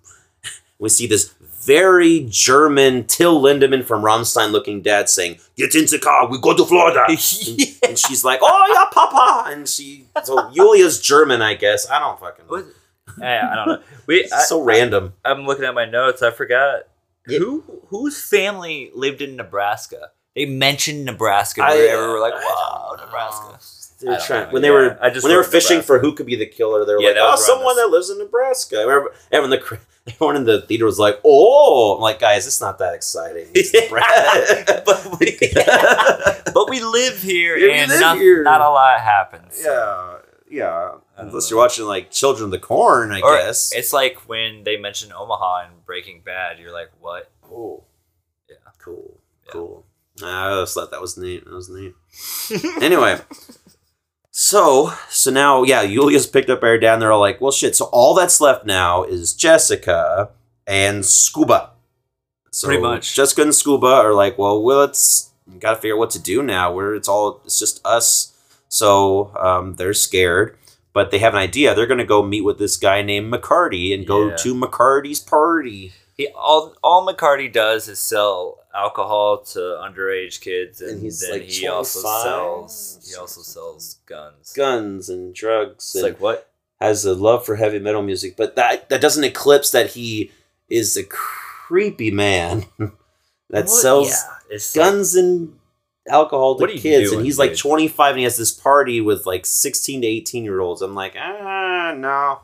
We see this very German Till Lindemann from Rammstein looking dad saying, Get in the car, we go to Florida. and, and she's like, Oh, yeah, Papa. And she, so Yulia's German, I guess. I don't fucking know. What? I, I don't know. We. I, It's so random. I'm looking at my notes. I forgot Yeah. who whose family lived in Nebraska. They mentioned Nebraska. I- we're like, wow, Nebraska. They were trying, know. when they Yeah, were I just when they were fishing Nebraska. for who could be the killer, they were Yeah, like, "Oh, someone that lives in Nebraska." I remember everyone in the everyone in the theater was like, "Oh!" I'm like, "Guys, it's not that exciting." It's but, we, but we live here, Yeah, and live not, here. not a lot happens. yeah, yeah, uh, unless know. you're watching like Children of the Corn, I Or guess. It's like when they mention Omaha in Breaking Bad, you're like, what? Oh, Yeah. cool, cool. I just thought that was neat. That was neat. anyway, so so now, yeah, Julia's picked up dad, and they're all like, "Well, shit." So all that's left now is Jessica and Scuba. So Pretty much. Jessica and Scuba are like, "Well, well, we got to figure out what to do now. Where it's all it's just us." So um, they're scared. But they have an idea. They're going to go meet with this guy named McCarty and go Yeah. to McCarty's party. He all all McCarty does is sell alcohol to underage kids, and, And he's, then like, he also sells he also sells guns. Guns and drugs. It's and like what? has a love for heavy metal music, but that that doesn't eclipse that he is a creepy man that What? sells Yeah, it's like- guns and alcohol to What are you kids, doing, and he's like 25 and he has this party with like 16 to 18 year olds. I'm like, ah, no,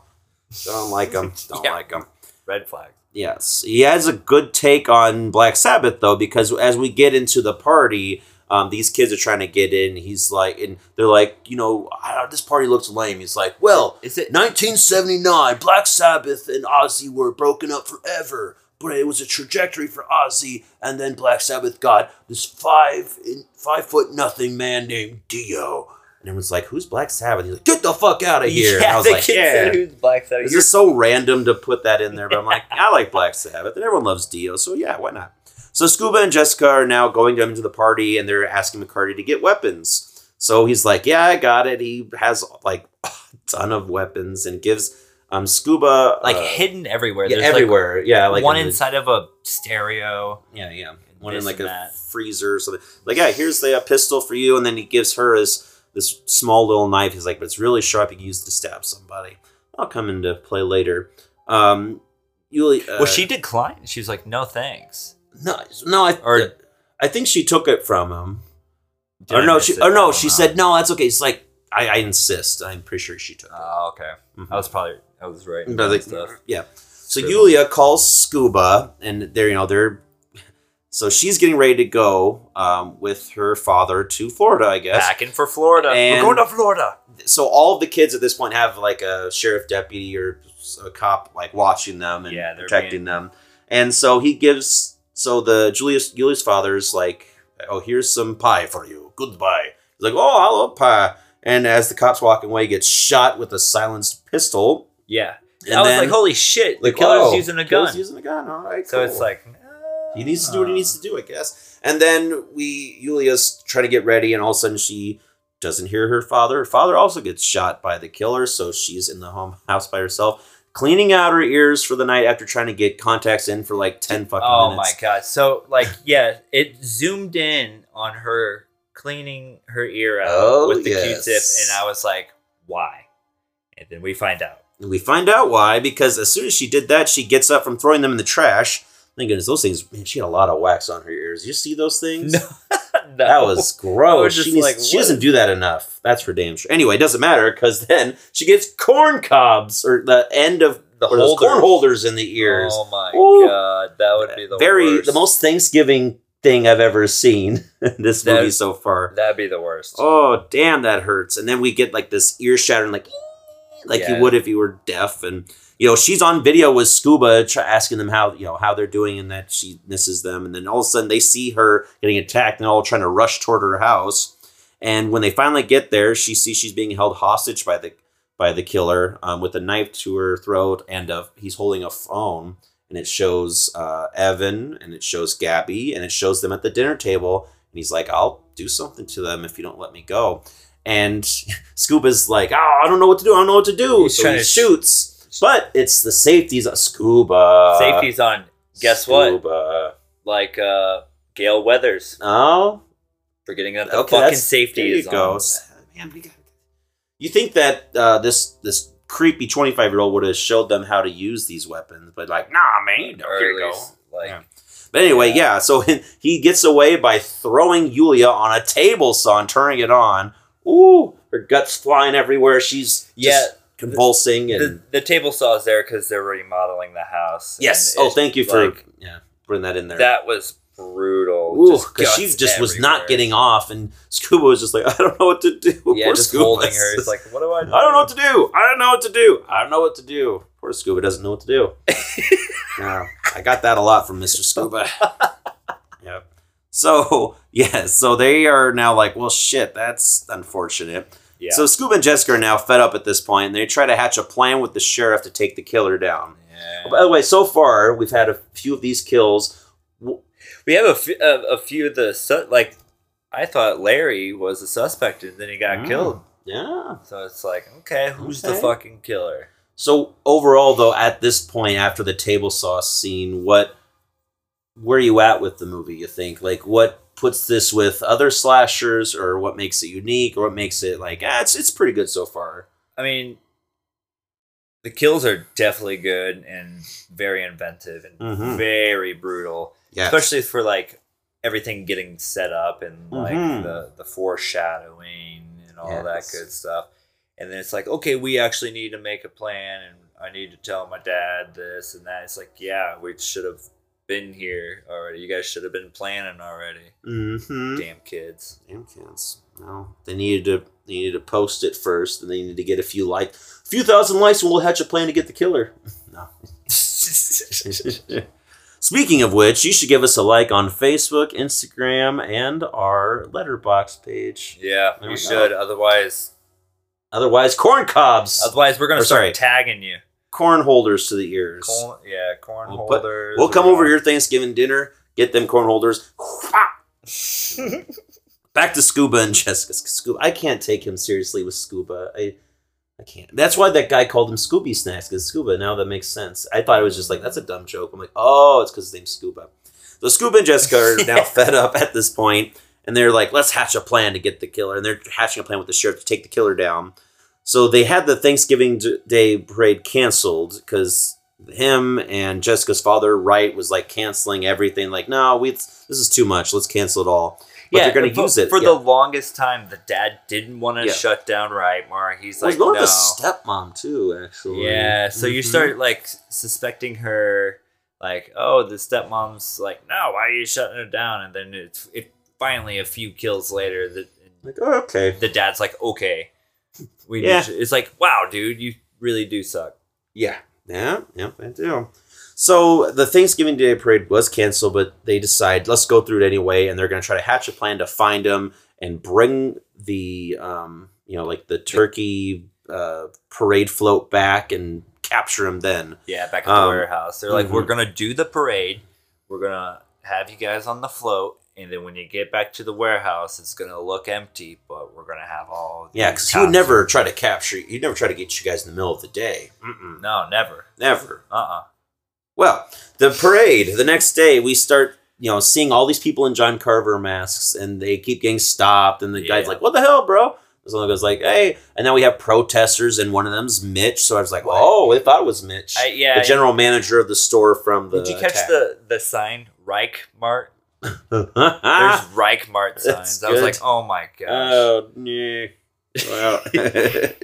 don't like him, don't Yeah. like him. red flag. Yes, he has a good take on Black Sabbath though, because as we get into the party, um, these kids are trying to get in. He's like, and they're like, you know, "Ah, this party looks lame. He's like, well, Is it 1979, Black Sabbath and Ozzy were broken up forever, but it was a trajectory for Ozzy, and then Black Sabbath got this five in, five foot nothing man named Dio. And everyone's like, "Who's Black Sabbath?" He's like, "Get the fuck out of here!" and I was like, "Yeah." said who's Black Sabbath. It's You're just so random to put that in there, but I'm like, I like Black Sabbath, and everyone loves Dio, so yeah, why not? So Scuba and Jessica are now going down to the party, and they're asking McCarty to get weapons. So he's like, "Yeah, I got it." He has like a ton of weapons and gives um Scuba like uh, hidden everywhere. yeah, There's like everywhere. yeah, like one in the- inside of a stereo. yeah, yeah, one in like a that. freezer or something. Like, yeah, here's the uh, pistol for you, and then he gives her his this small little knife. He's like, but it's really sharp. You can use it to stab somebody. I'll come into play later. Um, Yuli, uh, well, she declined. She was like, "No, thanks." no, no, I Or- I think she took it from him. Or no, she or no, she said no. That's okay. It's like I, I insist. I'm pretty sure she took it. Oh, okay. Mhm. I was probably I was right. But like, stuff. yeah. So Sure. Yulia calls Scuba, and they're you know they're so she's getting ready to go um, with her father to Florida, I guess. Packing for Florida. And- We're going to Florida. So all of the kids at this point have like a sheriff deputy or a cop like watching them and Yeah, they're protecting being- them, and so he gives so the Julius Julius father's like, oh here's some pie for you, goodbye. He's like, oh I love pie, and as the cops walking away, he gets shot with a silenced pistol. Yeah. And I was then- like, holy shit! The Like, killer's oh, using a killer's gun. Using a gun. All right. so it's like he needs to do what he needs to do, I guess. And then we Yulia's trying to get ready, and all of a sudden she doesn't hear her father. Her father also gets shot by the killer, so she's in the home house by herself, cleaning out her ears for the night after trying to get contacts in for like ten fucking oh minutes. Oh my god! So like, yeah, it zoomed in on her cleaning her ear out Oh, with the yes. Q-tip, and I was like, why? And then we find out. And we find out why because as soon as she did that, she gets up from throwing them in the trash. Thank goodness those things. Man, she had a lot of wax on her ears. You see those things? No, That was gross. just she, needs- like, she doesn't do that enough. That's for damn sure. Anyway, it doesn't matter because then she gets corn cobs or the end of The holders. corn holders in the ears. Oh my Ooh. god, that would be the Very worst. the most Thanksgiving thing I've ever seen in this That- movie so far. That'd be the worst. Oh damn, that hurts. And then we get like this ear shattering, like like Yeah. you would if you were deaf. And you know she's on video with Scuba, asking them how you know how they're doing, and that she misses them. And then all of a sudden they see her getting attacked, and all trying to rush toward her house. And when they finally get there, she sees she's being held hostage by the by the killer um, with a knife to her throat, and a, he's holding a phone. And it shows uh, Evan, and it shows Gabby, and it shows them at the dinner table. And he's like, "I'll do something to them if you don't let me go." And Scuba's like, "Oh, I don't know what to do. I don't know what to do." He's so he shoots, but it's the safeties on Scuba. Safety's on. Guess what? Scuba. Like uh, Gale Weathers, Oh, forgetting that the okay, fucking safety is go. on. Man, we got. You think that uh, this this creepy twenty five year old would have showed them how to use these weapons, but like, nah, man, Or here you go. like, Yeah. But anyway, yeah. So he gets away by throwing Yulia on a table saw and turning it on. Ooh, her guts flying everywhere. She's Yeah, just convulsing and the, the table saw is there because they're remodeling the house. yes. Oh, thank you for like, yeah putting that in there. that was brutal. Because she just was not getting off, and Scuba was just like, I don't know what to do. Yeah, Poor just Scuba. holding her. It's like, what do I? Do? I don't know what to do. I don't know what to do. I don't know what to do. Poor Scuba doesn't know what to do. yeah, I got that a lot from Mr. Scuba. yep. So yeah, so they are now like, well, shit, that's unfortunate. Yeah. So Scoob and Jessica are now fed up at this point, and they try to hatch a plan with the sheriff to take the killer down. yeah. By the way, so far we've had a few of these kills. We have a, f- a, a few of the su- like. I thought Larry was a suspect, and then he got Mm. killed. Yeah. So it's like, okay, who's the fucking killer? So overall, though, at this point, after the table sauce scene, what, where are you at with the movie? You think like what puts this with other slashers, or what makes it unique, or what makes it like ah, it's it's pretty good so far. I mean, the kills are definitely good and very inventive and Mhm. very brutal, Yeah, especially for like everything getting set up and like Mhm. the the foreshadowing and all Yes. that good stuff. And then it's like, okay, we actually need to make a plan, and I need to tell my dad this and that. It's like, yeah, we should have been here already. You guys should have been planning already. Mm-hmm. Damn kids. Damn kids. No, they needed to they needed to post it first, and they needed to get a few like a few thousand likes, and we'll hatch a plan to get the killer. no. Speaking of which, you should give us a like on Facebook, Instagram, and our Letterboxd page. yeah, we should. Otherwise, Otherwise, corn cobs, otherwise we're gonna Or start sorry. tagging you. Corn holders to the ears. Corn, yeah, corn We'll put- holders. We'll come over your Thanksgiving dinner, get them corn holders. Back to Scuba and Jessica. Scuba, I can't take him seriously with Scuba. I, I can't. That's why that guy called him Scooby Snacks because Scuba. Now that makes sense. I thought it was just like that's a dumb joke. I'm like, oh, it's because his name's Scuba. So Scuba and Jessica are now fed up at this point, and they're like, let's hatch a plan to get the killer. And they're hatching a plan with the sheriff to take the killer down. So they had the Thanksgiving Day parade canceled because him and Jessica's father, Wright, was like canceling everything. Like, no, we this is too much. Let's cancel it all. But they're going to use it for yeah. the longest time. The dad didn't want to Yeah. shut down Right Mart. He's It was like, no. a stepmom too, actually. Yeah, so you Mhm. start like suspecting her, like, oh, the stepmom's like, no, why are you shutting her down? And then it's it finally a few kills later that like, oh, okay. the dad's like, okay, we Yeah. need to, it's like, wow, dude, you really do suck. Yeah, yeah, yeah, I do. So the Thanksgiving Day parade was canceled, but they decide let's go through it anyway, and they're going to try to hatch a plan to find him and bring the, um, you know, like the turkey uh, parade float back and capture him. Then Yeah, back at the Um, warehouse, they're like, mhm. we're gonna do the parade, we're gonna have you guys on the float. And then when you get back to the warehouse, it's gonna look empty, but we're gonna have all. yeah, because he would never try to capture. He'd never try to get you guys in the middle of the day. Mm-mm, No, never. never. Uh uh Well, the parade, the next day, we start, you know, seeing all these people in John Carver masks and they keep getting stopped. And the guy's like, what the hell, bro? This one goes like, hey. And now we have protesters and one of them's Mitch. So I was like, oh, they thought it was Mitch. I, yeah. the general manager of the store from the. Did you catch attack. the the sign Reich Mart? There's Ah, Reich Mart That's signs. I was good. like, oh my gosh. oh, yeah. Well,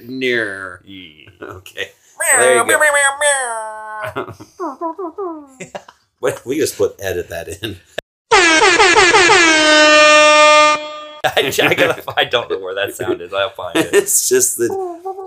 near. Okay. there you go. What we just put edit that in. I, I, gotta, I don't know where that sound is. I'll find it. it's just that.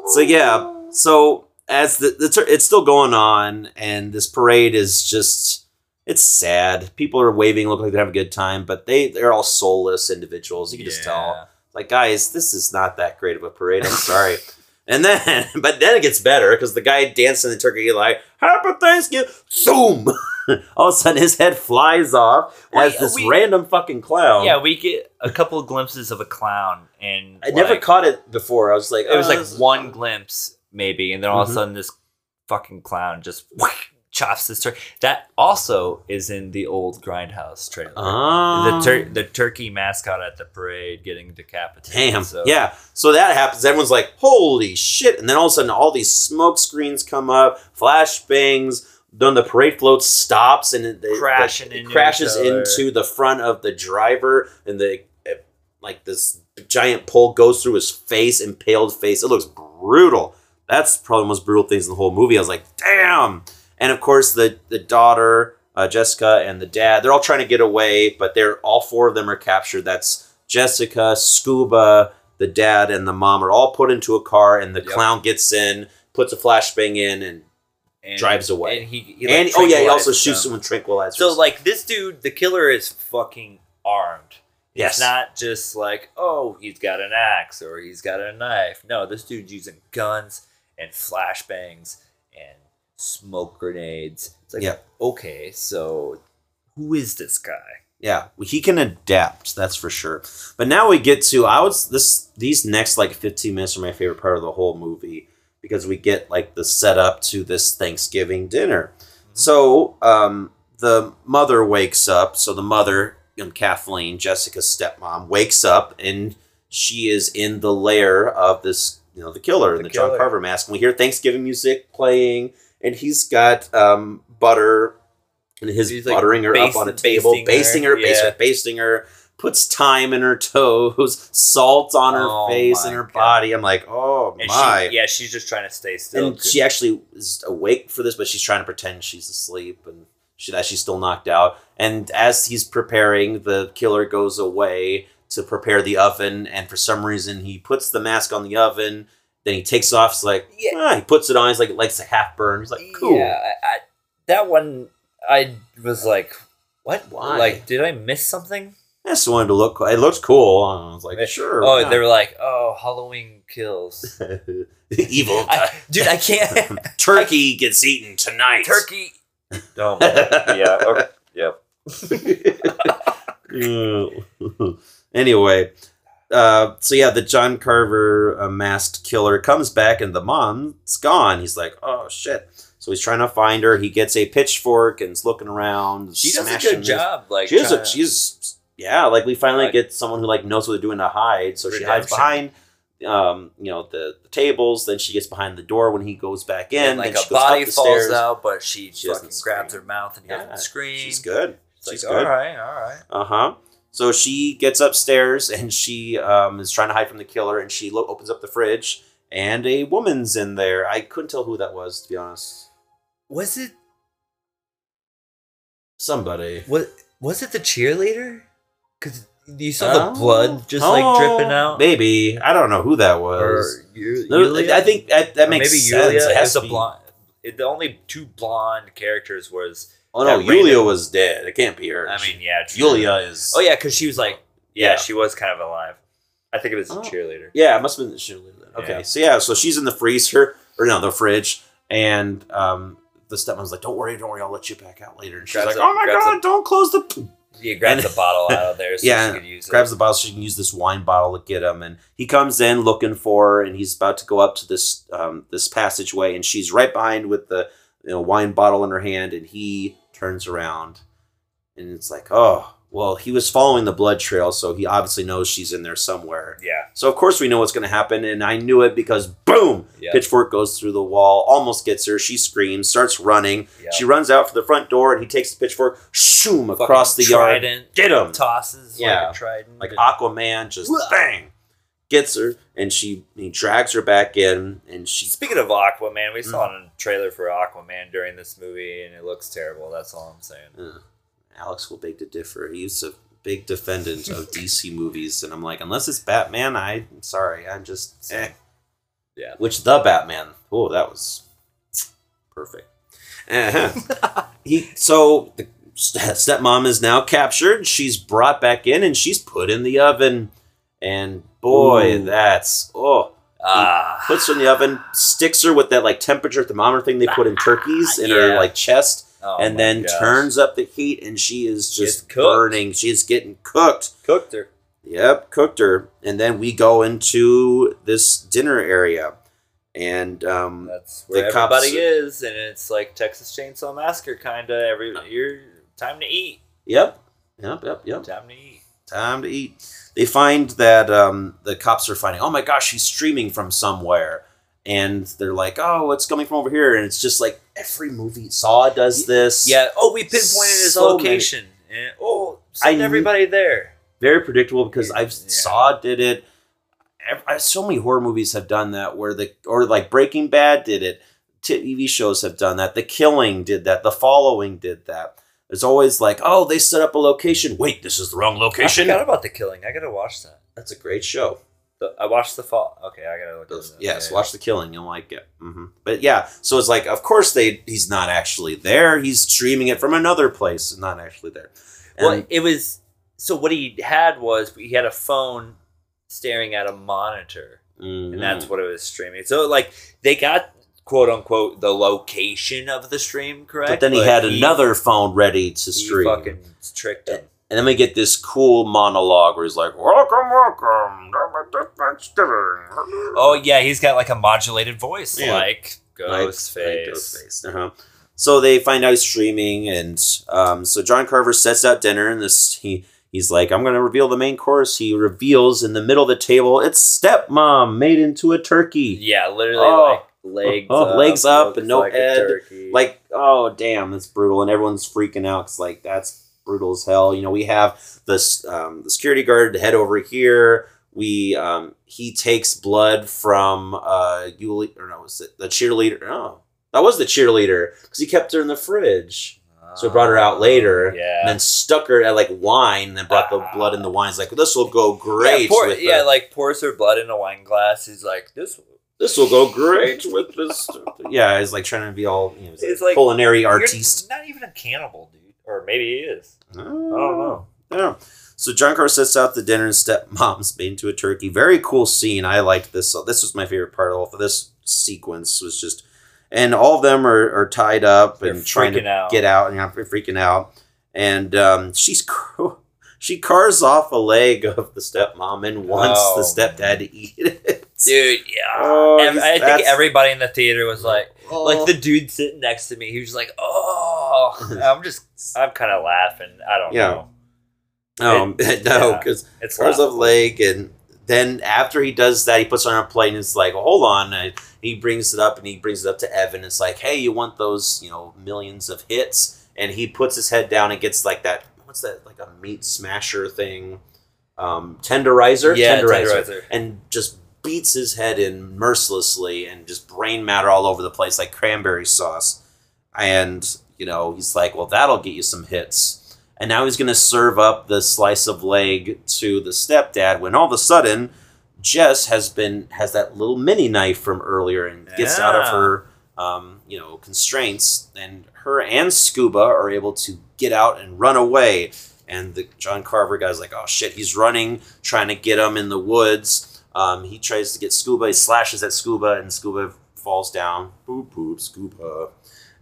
So yeah. So as the, the it's still going on, and this parade is just it's sad. People are waving, look like they have a good time, but they they're all soulless individuals. You can just tell. Like guys, this is not that great of a parade. I'm sorry. and then, but then it gets better because the guy dancing the turkey like Happy Thanksgiving. Zoom. all of a sudden, his head flies off as Wait, this we- random fucking clown. Yeah, we get a couple of glimpses of a clown, and I never caught it before. I was like, It was "Oh, like one glimpse, maybe, and then all of Mhm. a sudden, this fucking clown just chops this turkey. That also is in the old Grindhouse trailer. Oh. the tur- the turkey mascot at the parade getting decapitated. Damn. So, Yeah. So that happens. Everyone's like, holy shit. And then all of a sudden, all these smoke screens come up, flash bangs. Then the parade float stops and it, it- Crashing it into crashes into the front of the driver. And the eh, like this giant pole goes through his face, impaled face. It looks brutal. That's probably the most brutal things in the whole movie. I was like, damn. And of course, the, the daughter uh, Jessica and the dad. They're all trying to get away, but they're all four of them are captured. That's Jessica, Scuba, the dad, and the mom are all put into a car, and the Yep. clown gets in, puts a flashbang in, and and, drives away. And he, he and oh yeah, he also shoots them. him with tranquilizers. So like this dude, the killer is fucking armed. yes, It's not just like, oh, he's got an axe or he's got a knife. No, this dude's using guns and flashbangs and smoke grenades. It's like, Yeah. okay, so who is this guy? Yeah, he can adapt. That's for sure. But now we get to I was this these next like 15 minutes are my favorite part of the whole movie because we get like the setup to this Thanksgiving dinner. So um, the mother wakes up. So the mother, um, Kathleen, Jessica's stepmom, wakes up and she is in the lair of this, you know, the killer in The the John. Carver mask. And we hear Thanksgiving music playing, and he's got um, butter and his He's, like, buttering her up on a table, basting her, basting her, basting yeah. her, basting her, puts thyme in her toes, salt on her Oh face and her God. body. I'm like, oh And my. she, yeah, she's just trying to stay still. and she actually is awake for this, but she's trying to pretend she's asleep and she, that she's still knocked out. And as he's preparing, the killer goes away to prepare the oven, and for some reason he puts the mask on the oven. Then he takes it off. It's like, Yeah. ah, he puts it on. He's like, likes a half burn. He's like, cool. Yeah, I, I, that one, I was like, what? Why? Like, did I miss something? I just wanted to look. It looks cool. I was like, sure. Oh, they were like, oh, Halloween kills. not? evil. I, dude, I can't. Turkey gets eaten tonight. Turkey. Oh, my- yeah. Okay. Yep. anyway, uh, so yeah, the John Carver uh, masked killer comes back and the mom's gone. He's like, oh shit. So he's trying to find her. He gets a pitchfork and is looking around. She does a good his- job. Like, She is. A, she's yeah. Like we finally Like- get someone who like knows what they're doing to hide. So she hides behind. Um, you know the, the tables. Then she gets behind the door when he goes back in. and, like then she a goes body up the falls stairs. out, but she, She fucking grabs her mouth and Yeah, doesn't scream. She's good. It's She's like, good. all right, all right. Uh huh. So she gets upstairs and she um, is trying to hide from the killer, and she lo- opens up the fridge, and a woman's in there. I couldn't tell who that was, to be honest. Was it Somebody. was was it the cheerleader? Because you saw the Oh. blood just like Oh, dripping out. Maybe I don't know who that was. Yu- No? I think that, that makes maybe sense. Yulia It has is to a be- blonde. it- The only two blonde characters was Oh no, Yulia was dead. It can't be her. I mean, yeah, true. Yulia is. Oh yeah, because she was like, yeah, Yeah. she was kind of alive. I think it was a Oh. cheerleader. Yeah, it must have been Yulia. Then. Okay, Yeah. so yeah, so she's in the freezer or no, the fridge, and um, the stepmom's like, "Don't worry, don't worry, I'll let you back out later." And she's Grabs like, a- "Oh my god, a- don't close the." He grabs the bottle out of there so Yeah, she could use grabs it. the bottle so she can use this wine bottle to get him and he comes in looking for her and he's about to go up to this um, this passageway and she's right behind with the you know, wine bottle in her hand and he turns around and it's like oh well he was following the blood trail so he obviously knows she's in there somewhere Yeah, so of course we know what's going to happen and i knew it because boom yeah, pitchfork goes through the wall almost gets her she screams starts running yeah. she runs out for the front door and he takes the pitchfork shoom Fucking across the yard get him tosses Yeah. like a trident. like Aquaman just Whoa. bang gets her and she he drags her back in and she Speaking of Aquaman, we Mm. saw a trailer for Aquaman during this movie, and it looks terrible. That's all I'm saying. uh, Alex will beg to differ. He's a big defendant of DC movies, and I'm like, unless it's Batman, I, I'm sorry, I'm just eh. Yeah. Which the Batman? Oh, that was perfect. Uh-huh. he so the stepmom is now captured. She's brought back in, and she's put in the oven. And boy, Ooh. that's oh. Ah, puts her in the oven, sticks her with that like temperature thermometer thing they put in turkeys in her like chest, Oh and then gosh. turns up the heat, and she is just burning. She's getting cooked. cooked her. Yep, cooked her, and then we go into this dinner area, and um, That's where The cops- everybody is, and it's like Texas Chainsaw Massacre kind of. Every you're time to eat. yep, yep, yep, yep. Time to eat. Time to eat. They find that um, the cops are finding. Oh my gosh, he's streaming from somewhere, and they're like, "Oh, it's coming from over here," and it's just like every movie Saw does this. Yeah. Oh, we pinpointed his So location. And, oh, send I- everybody there. very predictable because I've Yeah. Saw did it. I- So many horror movies have done that where the or like Breaking Bad did it. TV shows have done that. The Killing did that. The Following did that. It's always like, oh, they set up a location. Wait, this is the wrong location. I forgot about the killing. I gotta watch that. That's a great show. The, I watched the fall. Okay, I gotta look. Those- at that. yes, Yeah, watch the killing. You'll like it. hmm But yeah, so it's like, of course they he's not actually there. He's streaming it from another place, not actually there. And Well, it was. So what he had was he had a phone staring at a monitor, Mhm. and that's what it was streaming. So like they got quote unquote the location of the stream correct. But then he had another phone ready to He stream. fucking tricked him. And then we get this cool monologue where he's like, "Welcome, welcome." Oh, Oh yeah, he's got like a modulated voice, Yeah. like Ghostface. Ghostface. Uh-huh. So they find out he's streaming, and um, so John Carver sets out dinner, and this he he's like, "I'm going to reveal the main course." He reveals in the middle of the table, it's stepmom made into a turkey. Yeah, literally Oh. like legs, Oh, up, legs up and no like head. Like, oh damn, that's brutal, and everyone's freaking out. Cause like that's brutal as hell. You know, we have this um, the security guard to head over here. We um, he takes blood from uh Yuli or no, was it the cheerleader? No, that was the cheerleader because he kept her in the fridge. So he brought her out later, Yeah. and then stuck her at like wine, and then brought the blood in the wine. He's like, this will go great. Yeah, pour, with yeah like pours her blood in a wine glass. He's like, this. This will go great with this. yeah, he's like trying to be all you know, It's like like, culinary You're artiste. not even a cannibal, dude. Or maybe he is. I I don't know. Yeah. So John Carr sets out the dinner and stepmom's made into a turkey. Very cool scene. I liked this. So this was my favorite part of all of this sequence. Was just, and all of them are, are tied up They're and trying to out. get out and you know, freaking out. And um, she's car- she cars off a leg of the stepmom and wants Oh. the stepdad to eat it. Dude, yeah. Oh, I think everybody in the theater was like, Oh. like the dude sitting next to me. He was like, oh. I'm just, I'm kind of laughing. I don't Yeah. know. um, It- no, yeah. because It's cars off leg and then after he does that he puts on a plate and it's like well, hold on and he brings it up and he brings it up to evan it's like hey you want those you know millions of hits and he puts his head down and gets like that what's that like a meat smasher thing? Um tenderizer? Yeah, tenderizer. and just beats his head in mercilessly and just brain matter all over the place like cranberry sauce. And you know he's like well that'll get you some hits. And now he's going to serve up the slice of leg to the stepdad when all of a sudden jess has been has that little mini knife from earlier and gets out of her um, you know constraints. And her and scuba are able to get out and run away and the john carver guy's like oh shit he's running trying to get him in the woods um, he tries to get scuba he slashes at scuba and scuba falls down boop boop scuba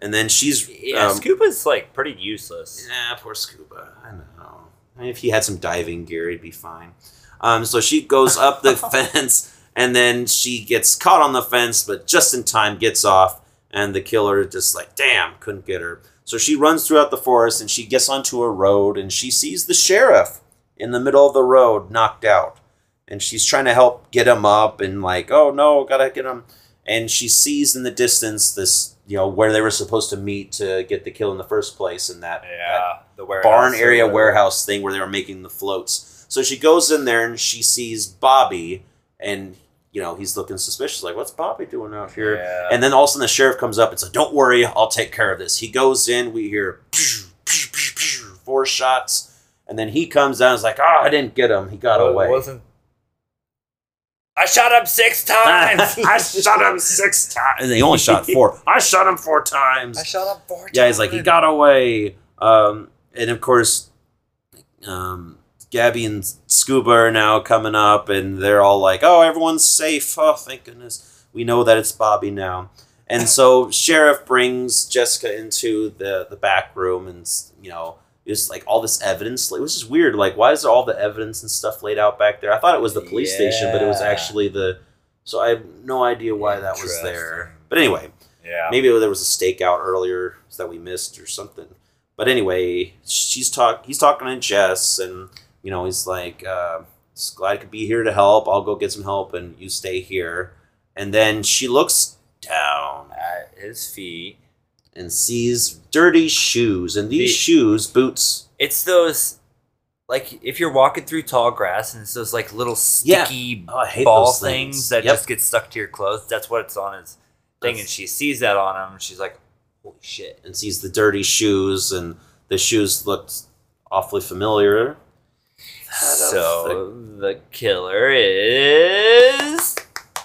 and then she's Yeah, um, Scuba's like pretty useless. yeah, poor Scuba. I know. I mean, if he had some diving gear, he'd be fine. Um, so she goes up the fence, and then she gets caught on the fence, but just in time gets off, and the killer just like, damn, couldn't get her. So she runs throughout the forest, and she gets onto a road, and she sees the sheriff in the middle of the road, knocked out, and she's trying to help get him up, and like, oh no, gotta get him. And she sees in the distance this, you know, where they were supposed to meet to get the kill in the first place, in that, that the warehouse. barn area whatever. warehouse thing where they were making the floats. So she goes in there and she sees Bobby, and you know he's looking suspicious, like, "What's Bobby doing out here?" Yeah. And then all of a sudden the sheriff comes up and says, "Don't worry, I'll take care of this." He goes in, we hear pew, pew, pew, four shots, and then he comes down. and is like, "Oh, I didn't get him. He got Well, it away." wasn't. I shot him six times. I shot him six times. And he only shot four. I shot him four times. I shot him four times. Yeah, he's like, he got away. Um, and of course, um, Gabby and Scuba are now coming up, and they're all like, oh, everyone's safe. Oh, thank goodness. We know that it's Bobby now. And so Sheriff brings Jessica into the, the back room, and, you know, it's like all this evidence. It was just weird. Like, why is there all the evidence and stuff laid out back there? I thought it was the police station, but it was actually the. So I have no idea why that was there. But anyway, Yeah. Maybe there was a stakeout earlier that we missed or something. But anyway, she's talk. He's talking to Jess, and you know he's like, uh, "Just "Glad I could be here to help. I'll go get some help, and you stay here." And then she looks down At his feet. and sees dirty shoes, and these The- shoes, boots. It's those. Like if you're walking through tall grass and it's those like little Yeah. sticky Oh, ball things. things. that Yep. just get stuck to your clothes. That's what it's on his thing, and she sees that on him. and She's like, "Holy shit!" and sees the dirty shoes and The shoes looked awfully familiar. So the killer is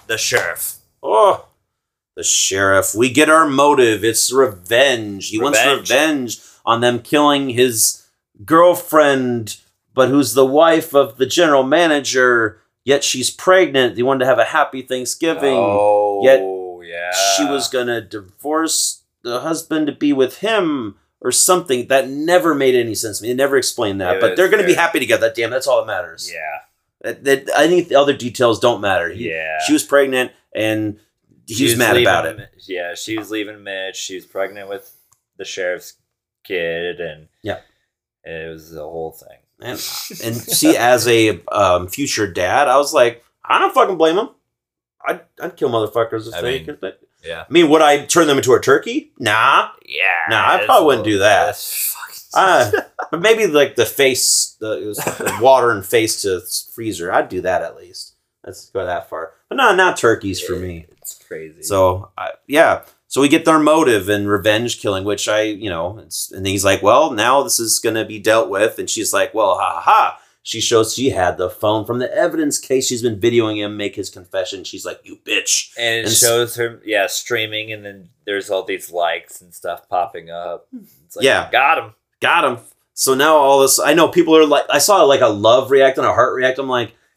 the sheriff. Oh, the sheriff. We get our motive. It's revenge. He wants Revenge. revenge on them killing his girlfriend, but who's the wife of the general manager. Yet she's pregnant. They wanted to have a happy Thanksgiving. Oh, Yet yeah. she was gonna divorce the husband to be with him or something. That never made any sense to me. They never explained that. But they're gonna be very- happy together. Damn, that's all that matters. Yeah. That, that- I think the other details don't matter. He- Yeah. She was pregnant and he She was, mad leaving about it. Yeah, she was leaving Mitch. She was pregnant with the sheriff's kid, and Yeah. it was the whole thing. And, and see, as a um, future dad, I was like, I don't fucking blame him. I'd, I'd kill motherfuckers if I they mean, could. Yeah. I mean, would I turn them into a turkey? Nah. Yeah. Nah, I probably wouldn't do that. Uh, but maybe like the face, the, the water and face to freezer. I'd do that at least. Let's go that far. But no, not turkeys for me. It's crazy. So I, yeah, so we get their motive and revenge killing, which I, you know, it's, and he's like, well, now this is gonna be dealt with, and she's like, well, ha ha ha. She shows she had the phone from the evidence case. She's been videoing him make his confession. She's like, you bitch. and it and s- shows her, yeah, streaming, and then there's all these likes and stuff popping up. It's like, Yeah. got him. Got him. So now all this, I know people are like, I saw like a love react and a heart react. I'm like,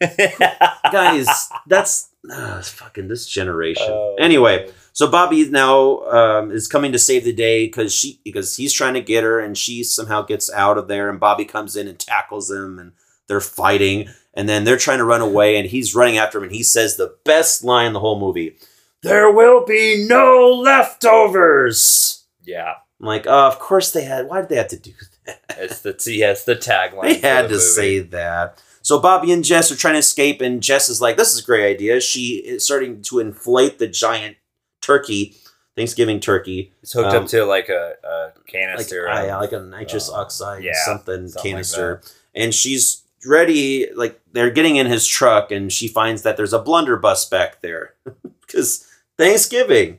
guys, that's ah, it's fucking this generation. Oh, anyway, So Bobby now um, is coming to save the day because she because he's trying to get her and she somehow gets out of there and Bobby comes in and tackles him and they're fighting and then they're trying to run away and he's running after him and he says the best line in the whole movie. There will be no leftovers. yeah, I'm like, oh, of course they had. Why did they have to do that? it's the yes the tagline. They had the to movie. say that. So Bobby and Jess are trying to escape, and Jess is like, "This is a great idea." She is starting to inflate the giant turkey, Thanksgiving turkey, It's hooked um, up to like a, a like, canister. I- of- like a nitrous uh, oxide, yeah, something, something like canister, and she's ready. Like they're getting in his truck, and she finds that there's a blunderbuss back there because Thanksgiving,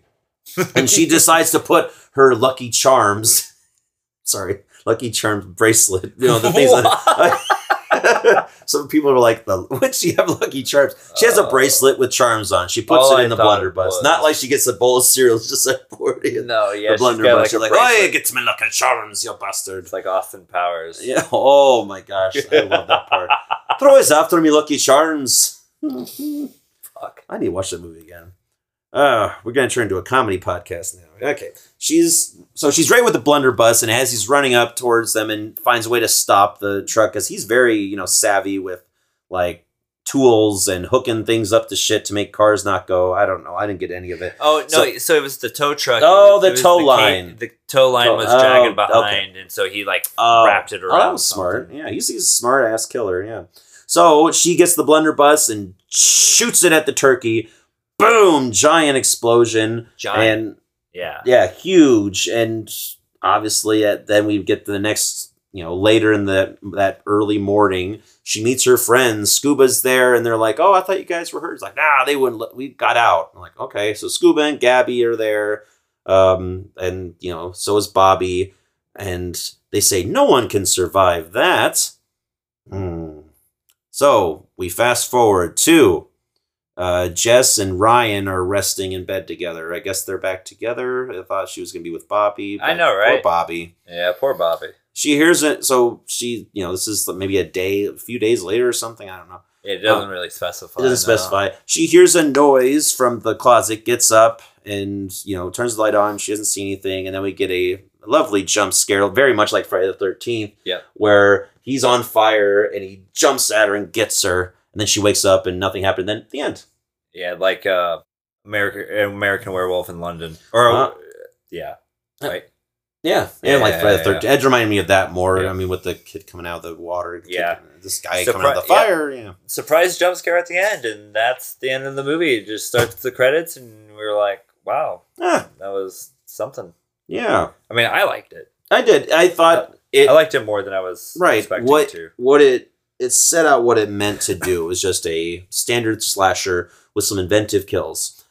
and she decides to put her Lucky Charms, sorry, Lucky Charms bracelet. You know the things that. Some people are like, "The when she have Lucky Charms, she has a Oh. bracelet with charms on. She puts All it I in the thought it blunderbuss. Not like she gets a bowl of cereal, just like poured in no, yeah, the blunderbuss. like like, oh, bracelet. get me Lucky Charms, you bastard. It's like Austin Powers. Yeah. Oh my gosh, I love that part. They're always after me, Lucky Charms. Fuck. I need to watch that movie again. Uh, we're gonna turn into a comedy podcast now. Okay. She's so she's right with the blunderbuss, and as he's running up towards them and finds a way to stop the truck, because he's very, you know, savvy with like tools and hooking things up to shit to make cars not go. I don't know. I didn't get any of it. Oh no! So- So, it was the tow truck. Oh, the tow ca- line. The tow line Tow- was oh, dragging okay. behind, and so he like Oh. wrapped it Oh, around. that was smart. something. Yeah, he's, he's a smart ass killer. Yeah. So she gets the blunderbuss and shoots it at the turkey. Boom! Giant explosion. Giant. And yeah. yeah, huge. And obviously, at, then we get to the next, you know, later in the that early morning, she meets her friends. Scuba's there, and they're like, "Oh, I thought you guys were hurt." It's like, "Nah, they wouldn't. Let, we got out." I'm like, "Okay." So Scuba and Gabby are there, um, and you know, so is Bobby, and they say no one can survive that. Hmm. So we fast forward to uh, Jess and Ryan are resting in bed together. I guess they're back together. I thought she was going to be with Bobby. I know, right? poor? Bobby. Yeah, poor Bobby. She hears it. So she, you know, this is maybe a day, a few days later or something. I don't know. It doesn't really specify. It doesn't no. specify. She hears a noise from the closet, gets up, and you know turns the light on. She doesn't see anything, and then we get a lovely jump scare, very much like Friday the Thirteenth. Yeah. where he's on fire and he jumps at her and gets her, and then she wakes up and nothing happened. Then the end. Yeah, like uh, American American Werewolf in London, or Huh? yeah, Yeah. right. Yeah, and like Friday the yeah, Thirteenth. It reminded me of that more. Yeah. I mean, with the kid coming out of the water. Yeah. kicking- this guy Surpri- coming out of the fire. Yeah. Surprise jump scare at the end, and that's the end of the movie. It just starts the credits, and we were like, "Wow, Ah, that was something." yeah. I mean, I liked it. I did. I thought it. I liked it more than I was right expecting what to. what it it set out what it meant to do it was just a standard slasher with some inventive kills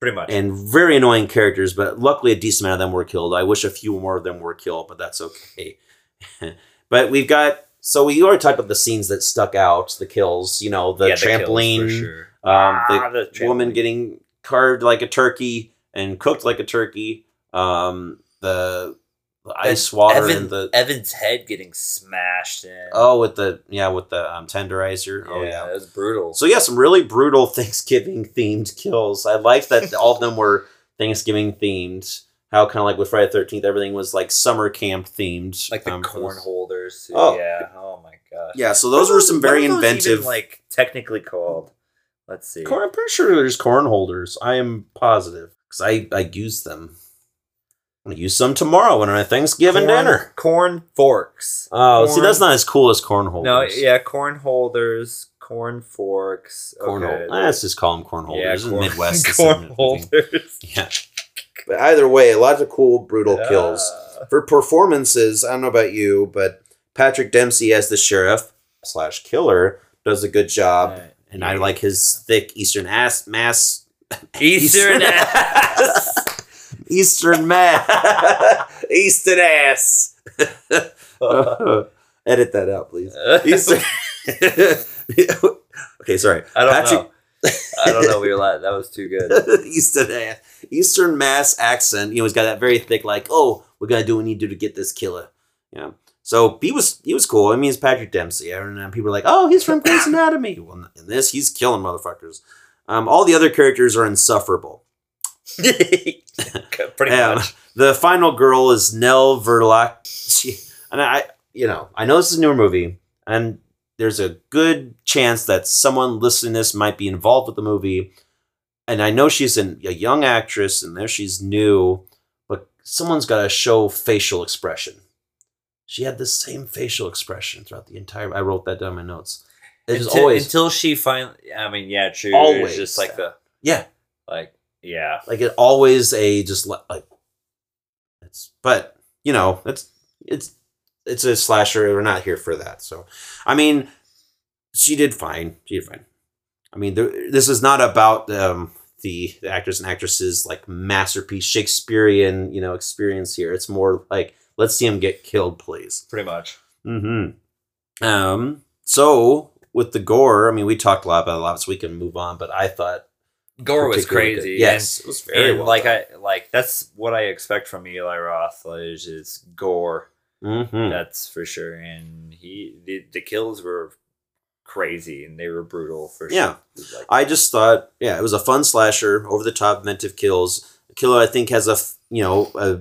Pretty much. and very annoying characters but luckily a decent amount of them were killed i wish a few more of them were killed but that's okay but we've got so we already talked about the scenes that stuck out, the kills. You know, the Yeah, trampoline, sure. um, the, Ah, the woman trampoline. getting carved like a turkey and cooked like a turkey. Um, the, the ice water Evan, and the Evan's head getting smashed in. oh with the yeah with the um, tenderizer. yeah, oh yeah. it was brutal. So yeah, some really brutal Thanksgiving themed kills. I liked that all of them were Thanksgiving themed. How kind of like with Friday Thirteenth, everything was like summer camp themed. like the um, corn holders. Too. Oh. yeah. Oh my gosh. Yeah, so those What were some very those even, inventive. like technically called. Let's see. corn, I'm pretty sure there's corn holders. I am positive because I I use them. I'm gonna use some tomorrow when our Thanksgiving corn, dinner. Corn forks. Oh, see, that's not as cool as corn holders. No, yeah, corn holders, corn forks. corn okay. holders. Let's just call them corn holders. Yeah, in the Midwest, corn holders. Yeah. But either way, lots of cool, brutal kills. For performances, I don't know about you, but Patrick Dempsey as the sheriff slash killer does a good job, Right. and I like his thick Eastern ass mass Eastern ass. Eastern mass Eastern ass. Edit that out, please. Eastern. okay, sorry. I don't Patrick- know. I don't know. We were like, that was too good. Eastern ass, Eastern Mass accent. You know, he's got that very thick, like, oh, we're gonna do what we need to do to get this killer. Yeah. So he was he was cool. I mean, it's Patrick Dempsey. And uh, people are like, oh, he's from Grey's Anatomy. Well, in this, he's killing motherfuckers. Um, all the other characters are insufferable. Pretty Um, much. The final girl is Nell Verlaque. She, and I, you know, I know this is a newer movie, and there's a good chance that someone listening to this might be involved with the movie. And I know she's an, a young actress, and there she's new, but someone's got to show facial expression. She had the same facial expression throughout the entire. I wrote that down in my notes. It was until, always until she finally. I mean, yeah, true. Always. It's just like the yeah, like yeah. like it always a just li- like it's but you know it's it's it's a slasher. We're not here for that. So i mean she did fine. She did fine. I mean there, this is not about um the, the actors and actresses like masterpiece shakespearean you know experience here. It's more like let's see him get killed please. Pretty much. mm-hmm. Um so with the gore i mean we talked a lot about it a lot so we can move on but i thought Gore was crazy. yes it was very well like done. I like that's what I expect from Eli Roth is, is gore. Mhm. That's for sure. And he the, the kills were crazy and they were brutal for Yeah. sure. Like, I just thought, yeah, it was a fun slasher, over the top, inventive kills. The killer, I think, has a you know a,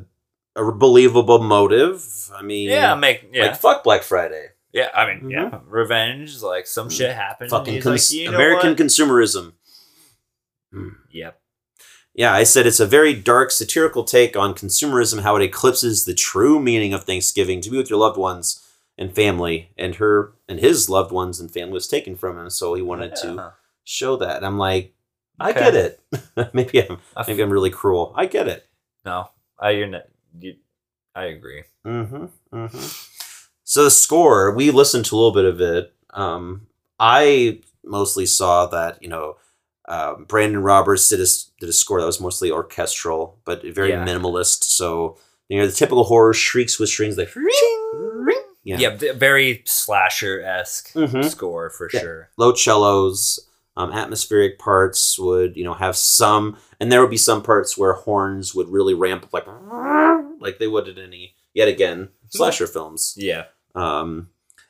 a believable motive. I mean, yeah, make yeah. like fuck Black Friday, Yeah, I mean, yeah, revenge. Like some shit happened. and fucking cons- like, you know American what? consumerism. Yep. Yeah, I said it's a very dark, satirical take on consumerism, how it eclipses the true meaning of Thanksgiving to be with your loved ones and family. And her and his loved ones and family was taken from him, so he wanted to show that. And I'm like, I get it. maybe I'm maybe I'm really cruel. I get it. No, I you're not. You, I agree. Mm-hmm. Mm-hmm. So the score, we listened to a little bit of it. Um, I mostly saw that you know um, Brandon Roberts did a did a score that was mostly orchestral, but very Yeah. minimalist. So you know the typical horror shrieks with strings like yeah, Yeah, very slasher esque Mhm. score for Yeah. sure. low cellos. Um, atmospheric parts would you know have some, and there would be some parts where horns would really ramp up like like they would in any yet again slasher films. Yeah. Um,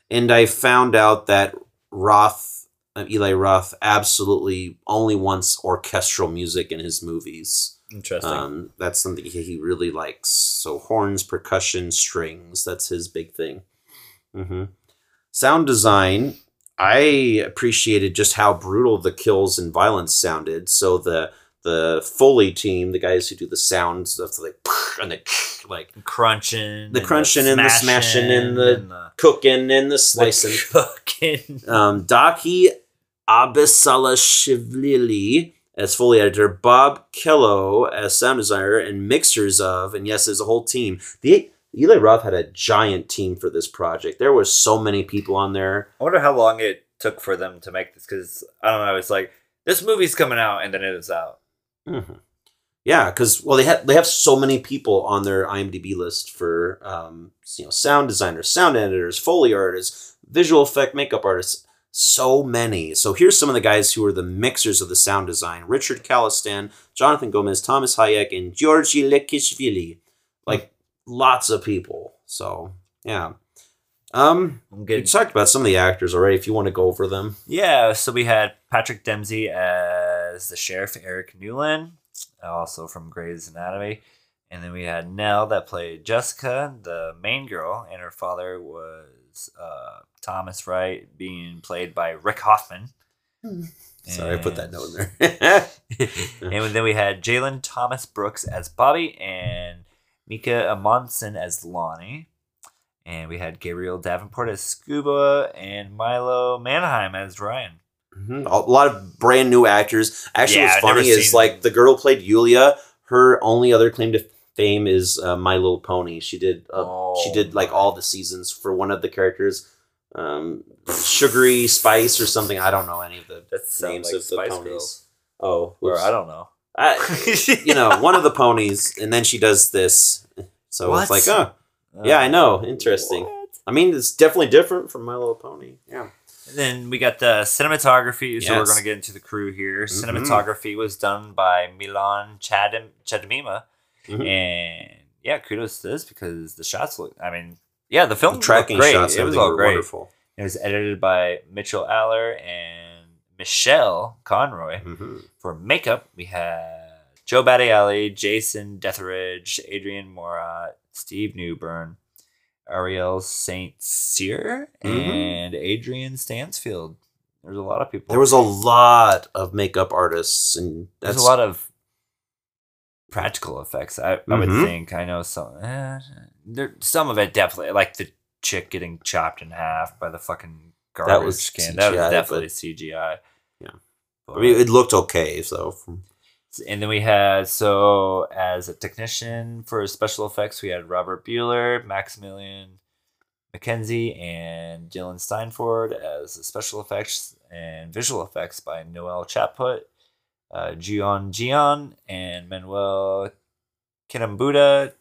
and I found out that Roth, uh, Eli Roth, absolutely only wants orchestral music in his movies. Interesting. Um, that's something he he really likes. So horns, percussion, strings. That's his big thing. hmm Sound design. I appreciated just how brutal the kills and violence sounded. So the the Foley team, the guys who do the sounds stuff, like and the like crunching, the and crunching and the smashing and the- and the, cooking and the the slicing. cooking. um, Daki Abisalashvili as Foley editor, Bob Kello as sound designer and mixers of, and yes, there's a whole team. The Eli Roth had a giant team for this project. There were so many people on there. I wonder how long it took for them to make this because I don't know. It's like this movie's coming out and then it is out. Mhm. Yeah, because well, they have they have so many people on their IMDb list for um, you know sound designers, sound editors, foley artists, visual effect makeup artists. So many. So here's some of the guys who are the mixers of the sound design: Richard Calistan, Jonathan Gomez, Thomas Hayek, and Georgi Lekishvili. Like lots of people. So yeah. Um, I'm we talked about some of the actors already. If you want to go over them, Yeah, so we had Patrick Dempsey as the sheriff, Eric Newlon, also from Grey's Anatomy. And then we had Nell that played Jessica, the main girl, and her father was uh, Thomas Wright, being played by Rick Hoffman. sorry, I put that note in there. and then we had Jalen Thomas Brooks as Bobby and Mika Amundsen as Lonnie. And we had Gabriel Davenport as Scuba and Milo Manheim as Ryan. Mhm. A lot of brand new actors. Actually, Yeah, what's funny is seen- like the girl played Yulia. Her only other claim to fame is uh, My Little Pony. She did. Uh, she Oh, did like all the seasons for one of the characters. Um, sugary Spice or something. I don't know any of the names like of the Spice ponies. Girls. Oh, Or oops. I don't know. I- you know, one of the ponies, and then she does this. So it's like, oh, yeah, I know. Interesting. What? I mean, it's definitely different from My Little Pony. Yeah. And then we got the cinematography. So we're going to get into the crew here. Mhm. Cinematography was done by Milan Chadem Chademima. Mhm. And yeah, kudos to this because the shots look, I mean, yeah, the film The tracking great. shots, it was all great. wonderful. It was edited by Mitchell Aller and Michelle Conroy. hmm For makeup, we had Joe Battiali, Jason Detheridge, Adrian Morat, Steve Newburn, Ariel Saint Cyr, Mhm. and Adrian Stansfield. There's a lot of people. There was a lot of makeup artists, and There's that's a lot of practical effects. I, I would Mhm. think. I know some. Eh, there, some of it definitely, like the chick getting chopped in half by the fucking garbage was can. That was definitely but- CGI. Yeah. But- I mean, it looked okay. So and then we had so as a technician for special effects, we had Robert Bueller, Maximilian McKenzie, and Dylan Steinford as the special effects and visual effects by Noel Chaput, uh, Gion Gion, and Manuel Kinambuda,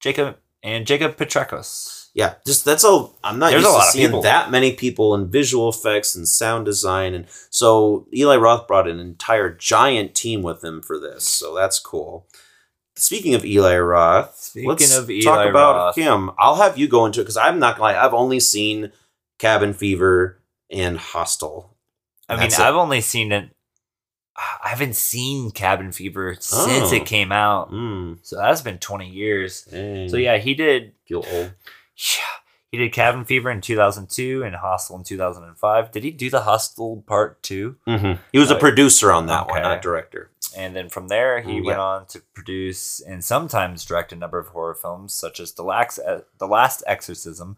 Jacob and Jacob Petrakos. yeah, just that's all. I'm not There's used to seeing that many people in visual effects and sound design, and so Eli Roth brought an entire giant team with him for this. So that's cool. Speaking of Eli Roth, Speaking let's of talk about Roth. him. I'll have you go into it because I'm not gonna lie. I've only seen Cabin Fever and Hostel. I mean, it. I've only seen it. I haven't seen Cabin Fever since Oh. it came out. Mm, So that's been 20 years. dang. So yeah, he did feel old. yeah, he did Cabin Fever in 2002 and Hostel in 2005. Did he do the Hostel part 2? Mm-hmm. He was a Uh, producer on that one, not director. And then from there he Mm, went yeah. on to produce and sometimes direct a number of horror films such as The Last The Last Exorcism,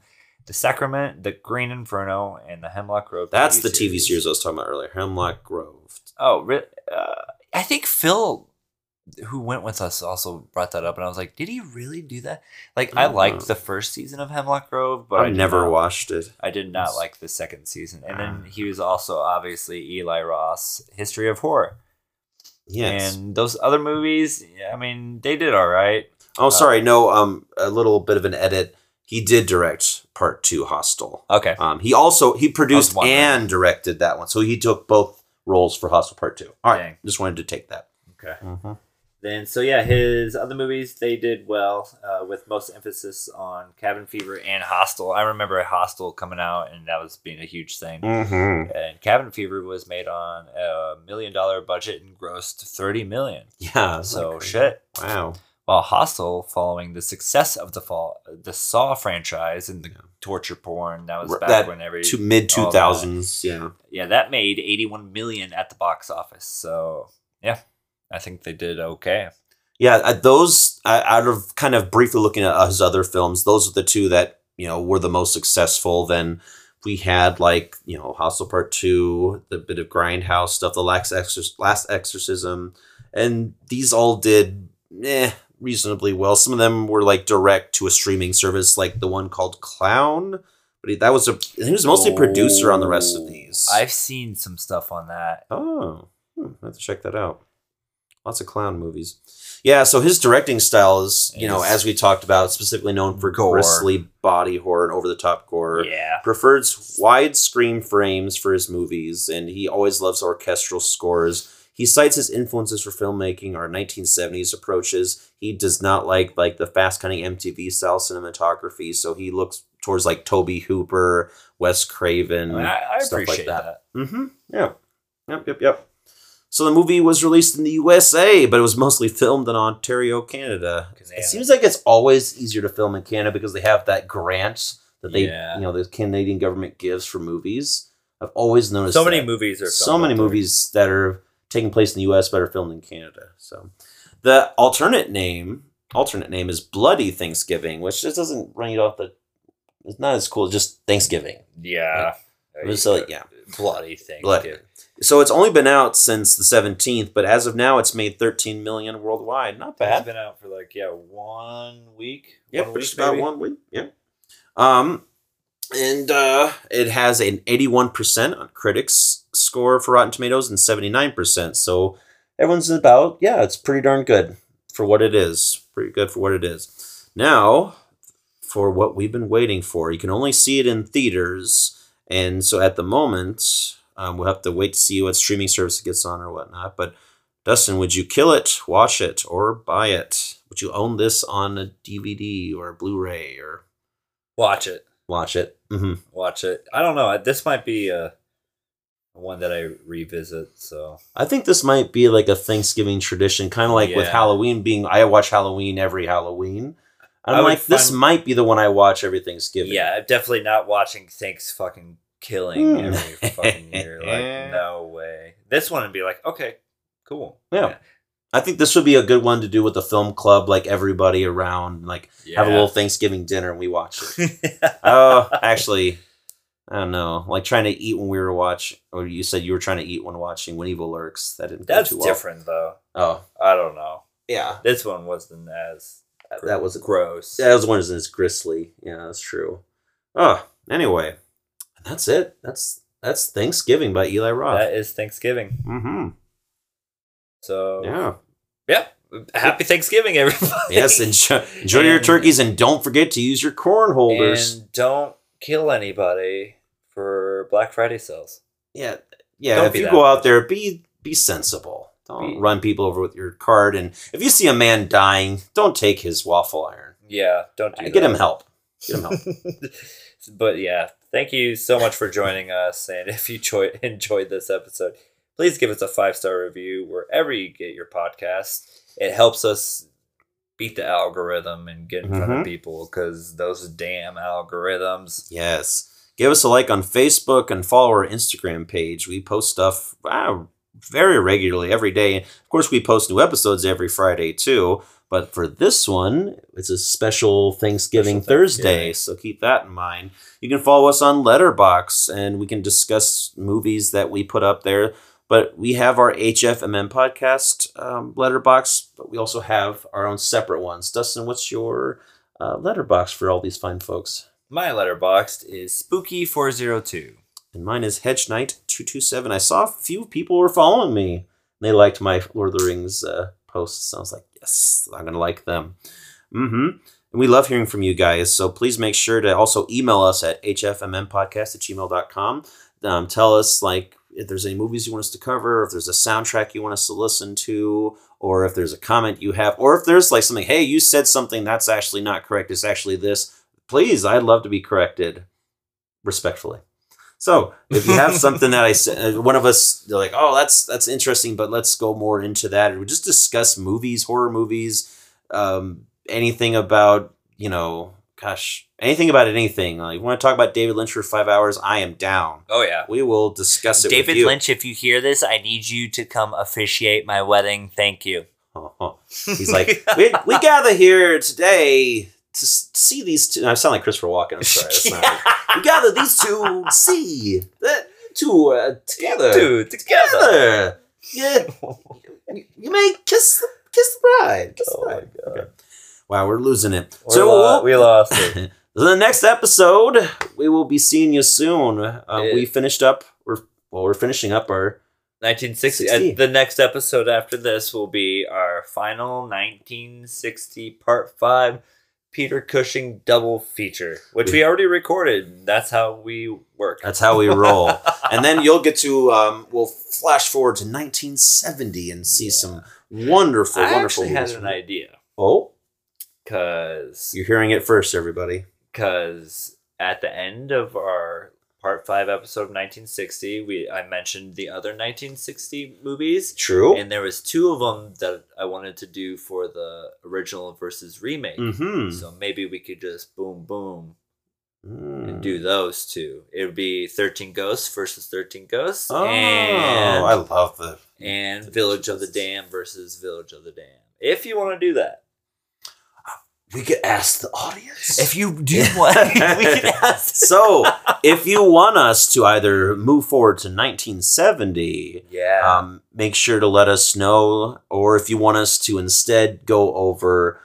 The Sacrament, The Green Inferno, and The Hemlock Grove. That's the TV series I was talking about earlier, Hemlock Grove. Oh, really? Uh, I think Phil, who went with us, also brought that up, and I was like, "Did he really do that?" Like, I Oh. liked the first season of Hemlock Grove, but I I've never not- watched it. I did not Yes. like the second season, and then he was also obviously Eli Roth's, History of Horror, Yes. and those other movies. I mean, they did all right. oh, sorry. No. Um, a little bit of an edit. He did direct part two, Hostel. Okay, Um, he also he produced and directed that one, so he took both roles for Hostel Part Two. All right, Dang. just wanted to take that. okay. Mm-hmm. Then, so yeah, his other movies they did well, uh, with most emphasis on Cabin Fever and Hostel. I remember Hostel coming out, and that was being a huge thing. Mm-hmm. and Cabin Fever was made on a million dollar budget and grossed 30 million. Yeah. So shit. Wow. While Hostel, following the success of the fall, the Saw franchise and the torture porn, that was back that when every To mid two thousands. Yeah. yeah that made 81 million at the box office. So yeah, I think they did okay. Yeah, those out of kind of briefly looking at his other films, those are the two that you know were the most successful. Then we had like you know Hostel Part Two, the bit of Grindhouse stuff, the Last, Last Exorcism, and these all did eh, reasonably well. Some of them were like direct to a streaming service, like the one called Clown. But he, that was a he was mostly a producer on the rest of these. I've seen some stuff on that. oh, hmm, I have to check that out. Lots of clown movies. Yeah, so his directing style is, you know, as we talked about, specifically known for Gore. grisly body horror and over the top gore. Yeah. Prefers wide screen frames for his movies, and he always loves orchestral scores. He cites his influences for filmmaking are 1970s approaches. He does not like like the fast cutting MTV style cinematography, so he looks towards like Tobe Hooper, Wes Craven, I, I stuff appreciate like that. that. Mm-hmm. Yeah. Yep. Yep. Yep. So the movie was released in the USA, but it was mostly filmed in Ontario, Canada. It seems like it's always easier to film in Canada because they have that grant that they, Yeah. you know, the Canadian government gives for movies. I've always noticed So many movies are so many movies that are taking place in the U.S. but are filmed in Canada. So the alternate name, alternate name is Bloody Thanksgiving, which just doesn't ring it off the. It's not as cool. Just Thanksgiving. Yeah. It was like, yeah. Bloody thing. Bloody. So it's only been out since the 17th, but as of now, it's made 13 million worldwide. Not It's bad. been out for like yeah one week. One just about one week. Yeah. Um, and uh, it has an 81% on critics score for Rotten Tomatoes and 79%. So everyone's about, yeah, it's pretty darn good for what it is. Pretty good for what it is. Now, for what we've been waiting for, you can only see it in theaters. And so at the moment, um, we'll have to wait to see what streaming service it gets on or whatnot. But Dustin, would you kill it, watch it, or buy it? Would you own this on a DVD or a Blu-ray or Watch it. watch it? Hmm Watch it. I don't know. This might be a one that I revisit. So I think this might be like a Thanksgiving tradition, kind of like with Halloween being. I watch Halloween every Halloween. I'm I would like, this might be the one I watch every Thanksgiving. yeah, I'm definitely not watching Thanks fucking killing Hmm. every fucking year. Like no way. This one would be like okay, cool. Yeah. I think this would be a good one to do with the film club, like everybody around, like Yeah. have a little Thanksgiving dinner and we watch it. oh, actually, I don't know. Like trying to eat when we were watching, or you said you were trying to eat when watching When Evil Lurks. That didn't That's well. different though. Oh, I don't know. yeah. This one wasn't as That was gross. That was one is grisly. Yeah, that's true. Oh, anyway, that's it. That's that's Thanksgiving by Eli Roth. That is Thanksgiving. mm-hmm. So Yeah. yeah. Happy Thanksgiving, everybody. Yes. Enjoy, enjoy your turkeys and don't forget to use your corn holders. And don't kill anybody for Black Friday sales. yeah. Yeah. Don't if you go out there, be be sensible. Don't Be- run people over with your card. And if you see a man dying, don't take his waffle iron. Yeah, don't do uh, Get that. him help. Get him help. but yeah, thank you so much for joining us. And if you enjoy, enjoyed this episode, please give us a five star review wherever you get your podcast. It helps us beat the algorithm and get in front Mhm. of people because those damn algorithms. Yes. Give us a like on Facebook and follow our Instagram page. We post stuff wow, very regularly every day. Of course, we post new episodes every Friday too. But for this one, it's a special Thanksgiving Special Thursday, Thanksgiving. so keep that in mind. You can follow us on Letterboxd, and we can discuss movies that we put up there. But we have our HFMM podcast um, Letterboxd, but we also have our own separate ones. Dustin, what's your uh, Letterboxd for all these fine folks? My Letterboxd is spooky402. And mine is Hedge Knight two two seven. I saw a few people were following me. They liked my Lord of the Rings uh, posts. I was like, yes, I'm gonna like them. Mm-hmm. And we love hearing from you guys. So please make sure to also email us at hfmmpodcast at gmail.com. Um, tell us like if there's any movies you want us to cover, if there's a soundtrack you want us to listen to, or if there's a comment you have, or if there's like something, hey, you said something that's actually not correct. It's actually this. Please, I'd love to be corrected respectfully. So if you have something that I said, uh, one of us, they're like, oh, that's that's interesting, but let's go more into that. Or just discuss movies, horror movies, um, anything about you know, gosh, anything about anything. Like, you want to talk about David Lynch for five hours? I am down. Oh, yeah. We will discuss it. with David you. Lynch, if you hear this, I need you to come officiate my wedding. Thank you. He's like, we, we gather here today to see these two. I sound like Christopher Walken. I'm sorry. That's not it. We gather these two to see that two uh, together. Dude, together. together. Yeah, you, you may kiss the kiss the bride. Kiss Oh the my god. Okay. Wow, we're losing it. We're so lo- we lost it. the next episode, we will be seeing you soon. Uh. We finished up. We're well, we're finishing up our 1960. 60. And the next episode after this will be our final 1960 part five Peter Cushing double feature, which we already recorded. That's how we work. That's how we roll. and then you'll get to um, we'll flash forward to 1970 and see Yeah. some wonderful, I wonderful actually had an idea Oh, because you're hearing it first, everybody. because at the end of our part five episode of 1960, we I mentioned the other 1960 movies. True. And there was two of them that I wanted to do for the original versus remake. mm-hmm. So maybe we could just boom boom Mm. and do those two. It would be 13 Ghosts versus 13 Ghosts Oh, and, I love the. and 13 Village of the Damned versus Village of the Damned. If you want to do that. We could ask the audience. If you do want, we can ask. so, if you want us to either move forward to 1970, Yeah. um, make sure to let us know. Or if you want us to instead go over,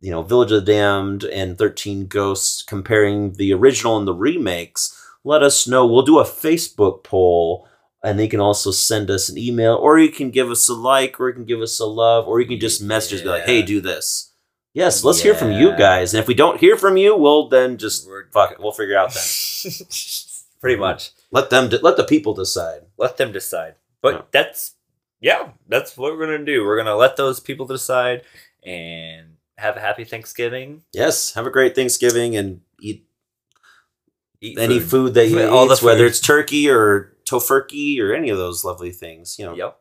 you know, Village of the Damned and 13 Ghosts, comparing the original and the remakes, let us know. We'll do a Facebook poll. And you can also send us an email, or you can give us a like, or you can give us a love, or you can just message us, be like, hey, do this. Yes, let's hear from you guys. And if we don't hear from you, we'll then just We're- fuck it. We'll figure it out then. Pretty much. Let them, let the people decide. Let them decide. But Yeah. that's, yeah, that's what we're going to do. We're going to let those people decide and have a happy Thanksgiving. Yes, have a great Thanksgiving and eat Eat any food, that you All eat, the whether it's turkey or tofurkey or any of those lovely things. You know. Yep.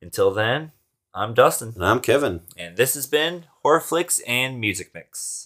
Until then, I'm Dustin. And I'm Kevin. And this has been Horror Flicks and Music Mix.